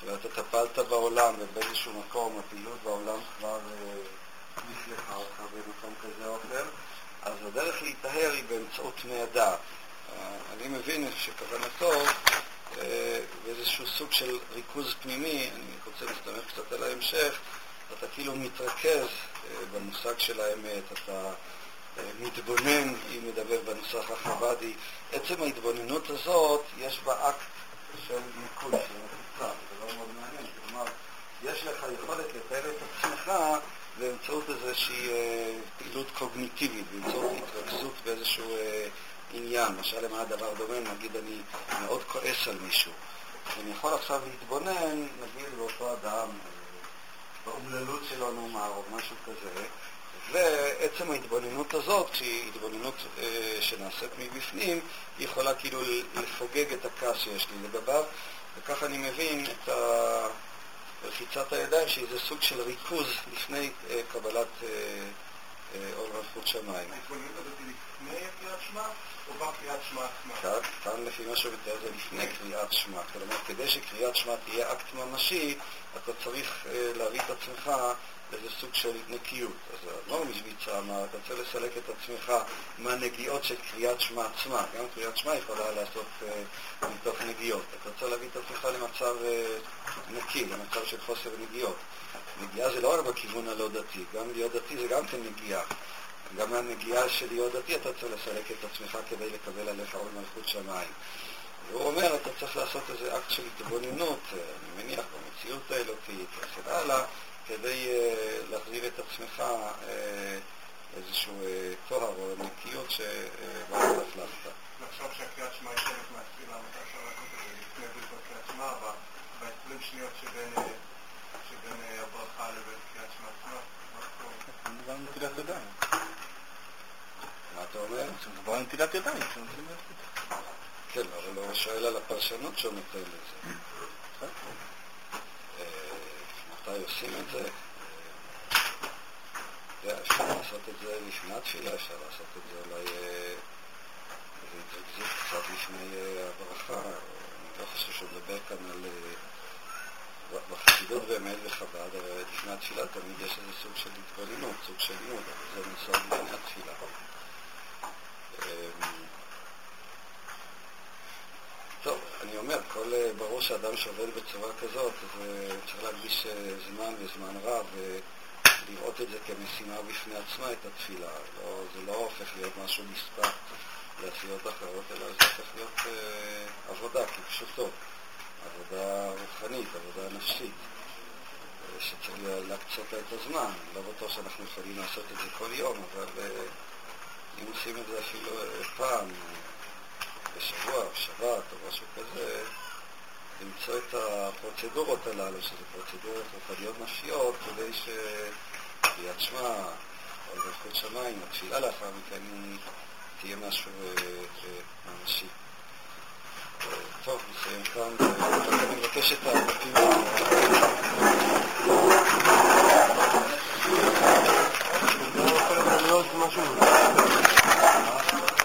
Speaker 1: ואתה טפלת בעולם, ובאיזשהו מקום הפעילות בעולם כבר נפלחה אה, אותך במקום כזה או אחר, אז הדרך להיטהר היא באמצעות תמי הדעת. אני מבין שכוונתו באיזשהו סוג של ריכוז פנימי, אני רוצה להסתמך קצת על ההמשך, אתה כאילו מתרכז במושג של האמת, אתה מתבונן, אם נדבר בנוסח החב"די. עצם ההתבוננות הזאת, יש בה אקט של ניקוי, של מחיצה, זה דבר מאוד מעניין. כלומר, יש לך יכולת לתאר את עצמך באמצעות איזושהי אה, פעילות קוגניטיבית, באמצעות התרכזות באיזשהו עניין. למשל, למה הדבר דומה? נגיד אני מאוד כועס על מישהו. אני יכול עכשיו להתבונן, נגיד, באותו אדם, באומללות שלו נאמר, או משהו כזה, ועצם ההתבוננות הזאת, כשהיא התבוננות אה, שנעשית מבפנים, היא יכולה כאילו לפוגג את הכעס שיש לי לגביו, וככה אני מבין את רחיצת הידיים, שהיא זה סוג של ריכוז לפני אה, קבלת אה, אה, אור מלכות שמיים.
Speaker 2: ההתבוננות הזאת היא לפני קריאת שמע? או בקריאת שמע עצמה?
Speaker 1: כאן לפי מה שמתאר זה לפני קריאת שמע. כלומר, כדי שקריאת שמע תהיה אקט ממשי, אתה צריך אה, להביא את עצמך לאיזה סוג של נקיות. אז לא משוויצה אמר, אתה צריך לסלק את עצמך מהנגיעות של קריאת שמע עצמה. גם קריאת שמע יכולה לעשות uh, מתוך נגיעות. אתה צריך להביא את עצמך למצב uh, נקי, למצב של חוסר נגיעות. נגיעה זה לא רק בכיוון הלא דתי, גם להיות דתי זה גם כן נגיעה. גם מהנגיעה של להיות דתי אתה צריך לסלק את עצמך כדי לקבל עליך עול מלכות שמיים. והוא אומר, אתה צריך לעשות איזה אקט של התבוננות, אה, אני מניח, במציאות האלוקית וכן הלאה, כדי uh, להחזיר את עצמך uh, איזשהו אה, טוהר או נקיות שלא הצלחת.
Speaker 2: לחשוב שהקריאת שמע היא חלק מהתפילה, מתי אפשר לעשות את זה לפני בקריאת שמע, ב-20 שניות שבין אה, אה, הברכה לבין קריאת שמע עצמה.
Speaker 3: על נטילת ידיים.
Speaker 1: מה אתה אומר?
Speaker 3: מדובר על נטילת ידיים.
Speaker 1: כן, אבל הוא שואל על הפרשנות שהוא נותן לזה. אה, מתי עושים את זה? אה, אפשר לעשות את זה לפני התפילה, אפשר לעשות את זה אולי אה, בהתרכזות קצת לפני אה, הברכה. אני לא חושב שהוא מדבר כאן על... אה, בחסידות באמת וחב"ד, לפני התפילה תמיד יש איזה סוג של התבוננות, סוג של לימוד, זה נושא לפני התפילה. טוב, אני אומר, כל, אה, ברור שאדם שעובד בצורה כזאת, אז אה, צריך להקדיש אה, זמן וזמן רב ולראות את זה כמשימה בפני עצמה, את התפילה. לא, זה לא הופך להיות משהו נספק לעשיות אחרות, אלא זה הופך להיות אה, עבודה כפשוטו, עבודה רוחנית, עבודה נפשית, שצריך להקצות לה את הזמן. לא בטוח שאנחנו יכולים לעשות את זה כל יום, אבל אה, אם עושים את זה אפילו אה, פעם, אה, בשבוע, או שבת או משהו כזה, למצוא את הפרוצדורות הללו, שזה פרוצדורות רוחניות נפשיות, כדי שקריאת שמע או מלכות שמיים, התפילה לאחר מכן תהיה משהו ממשי. טוב, נסיים כאן, ואני מבקש את הפעימה.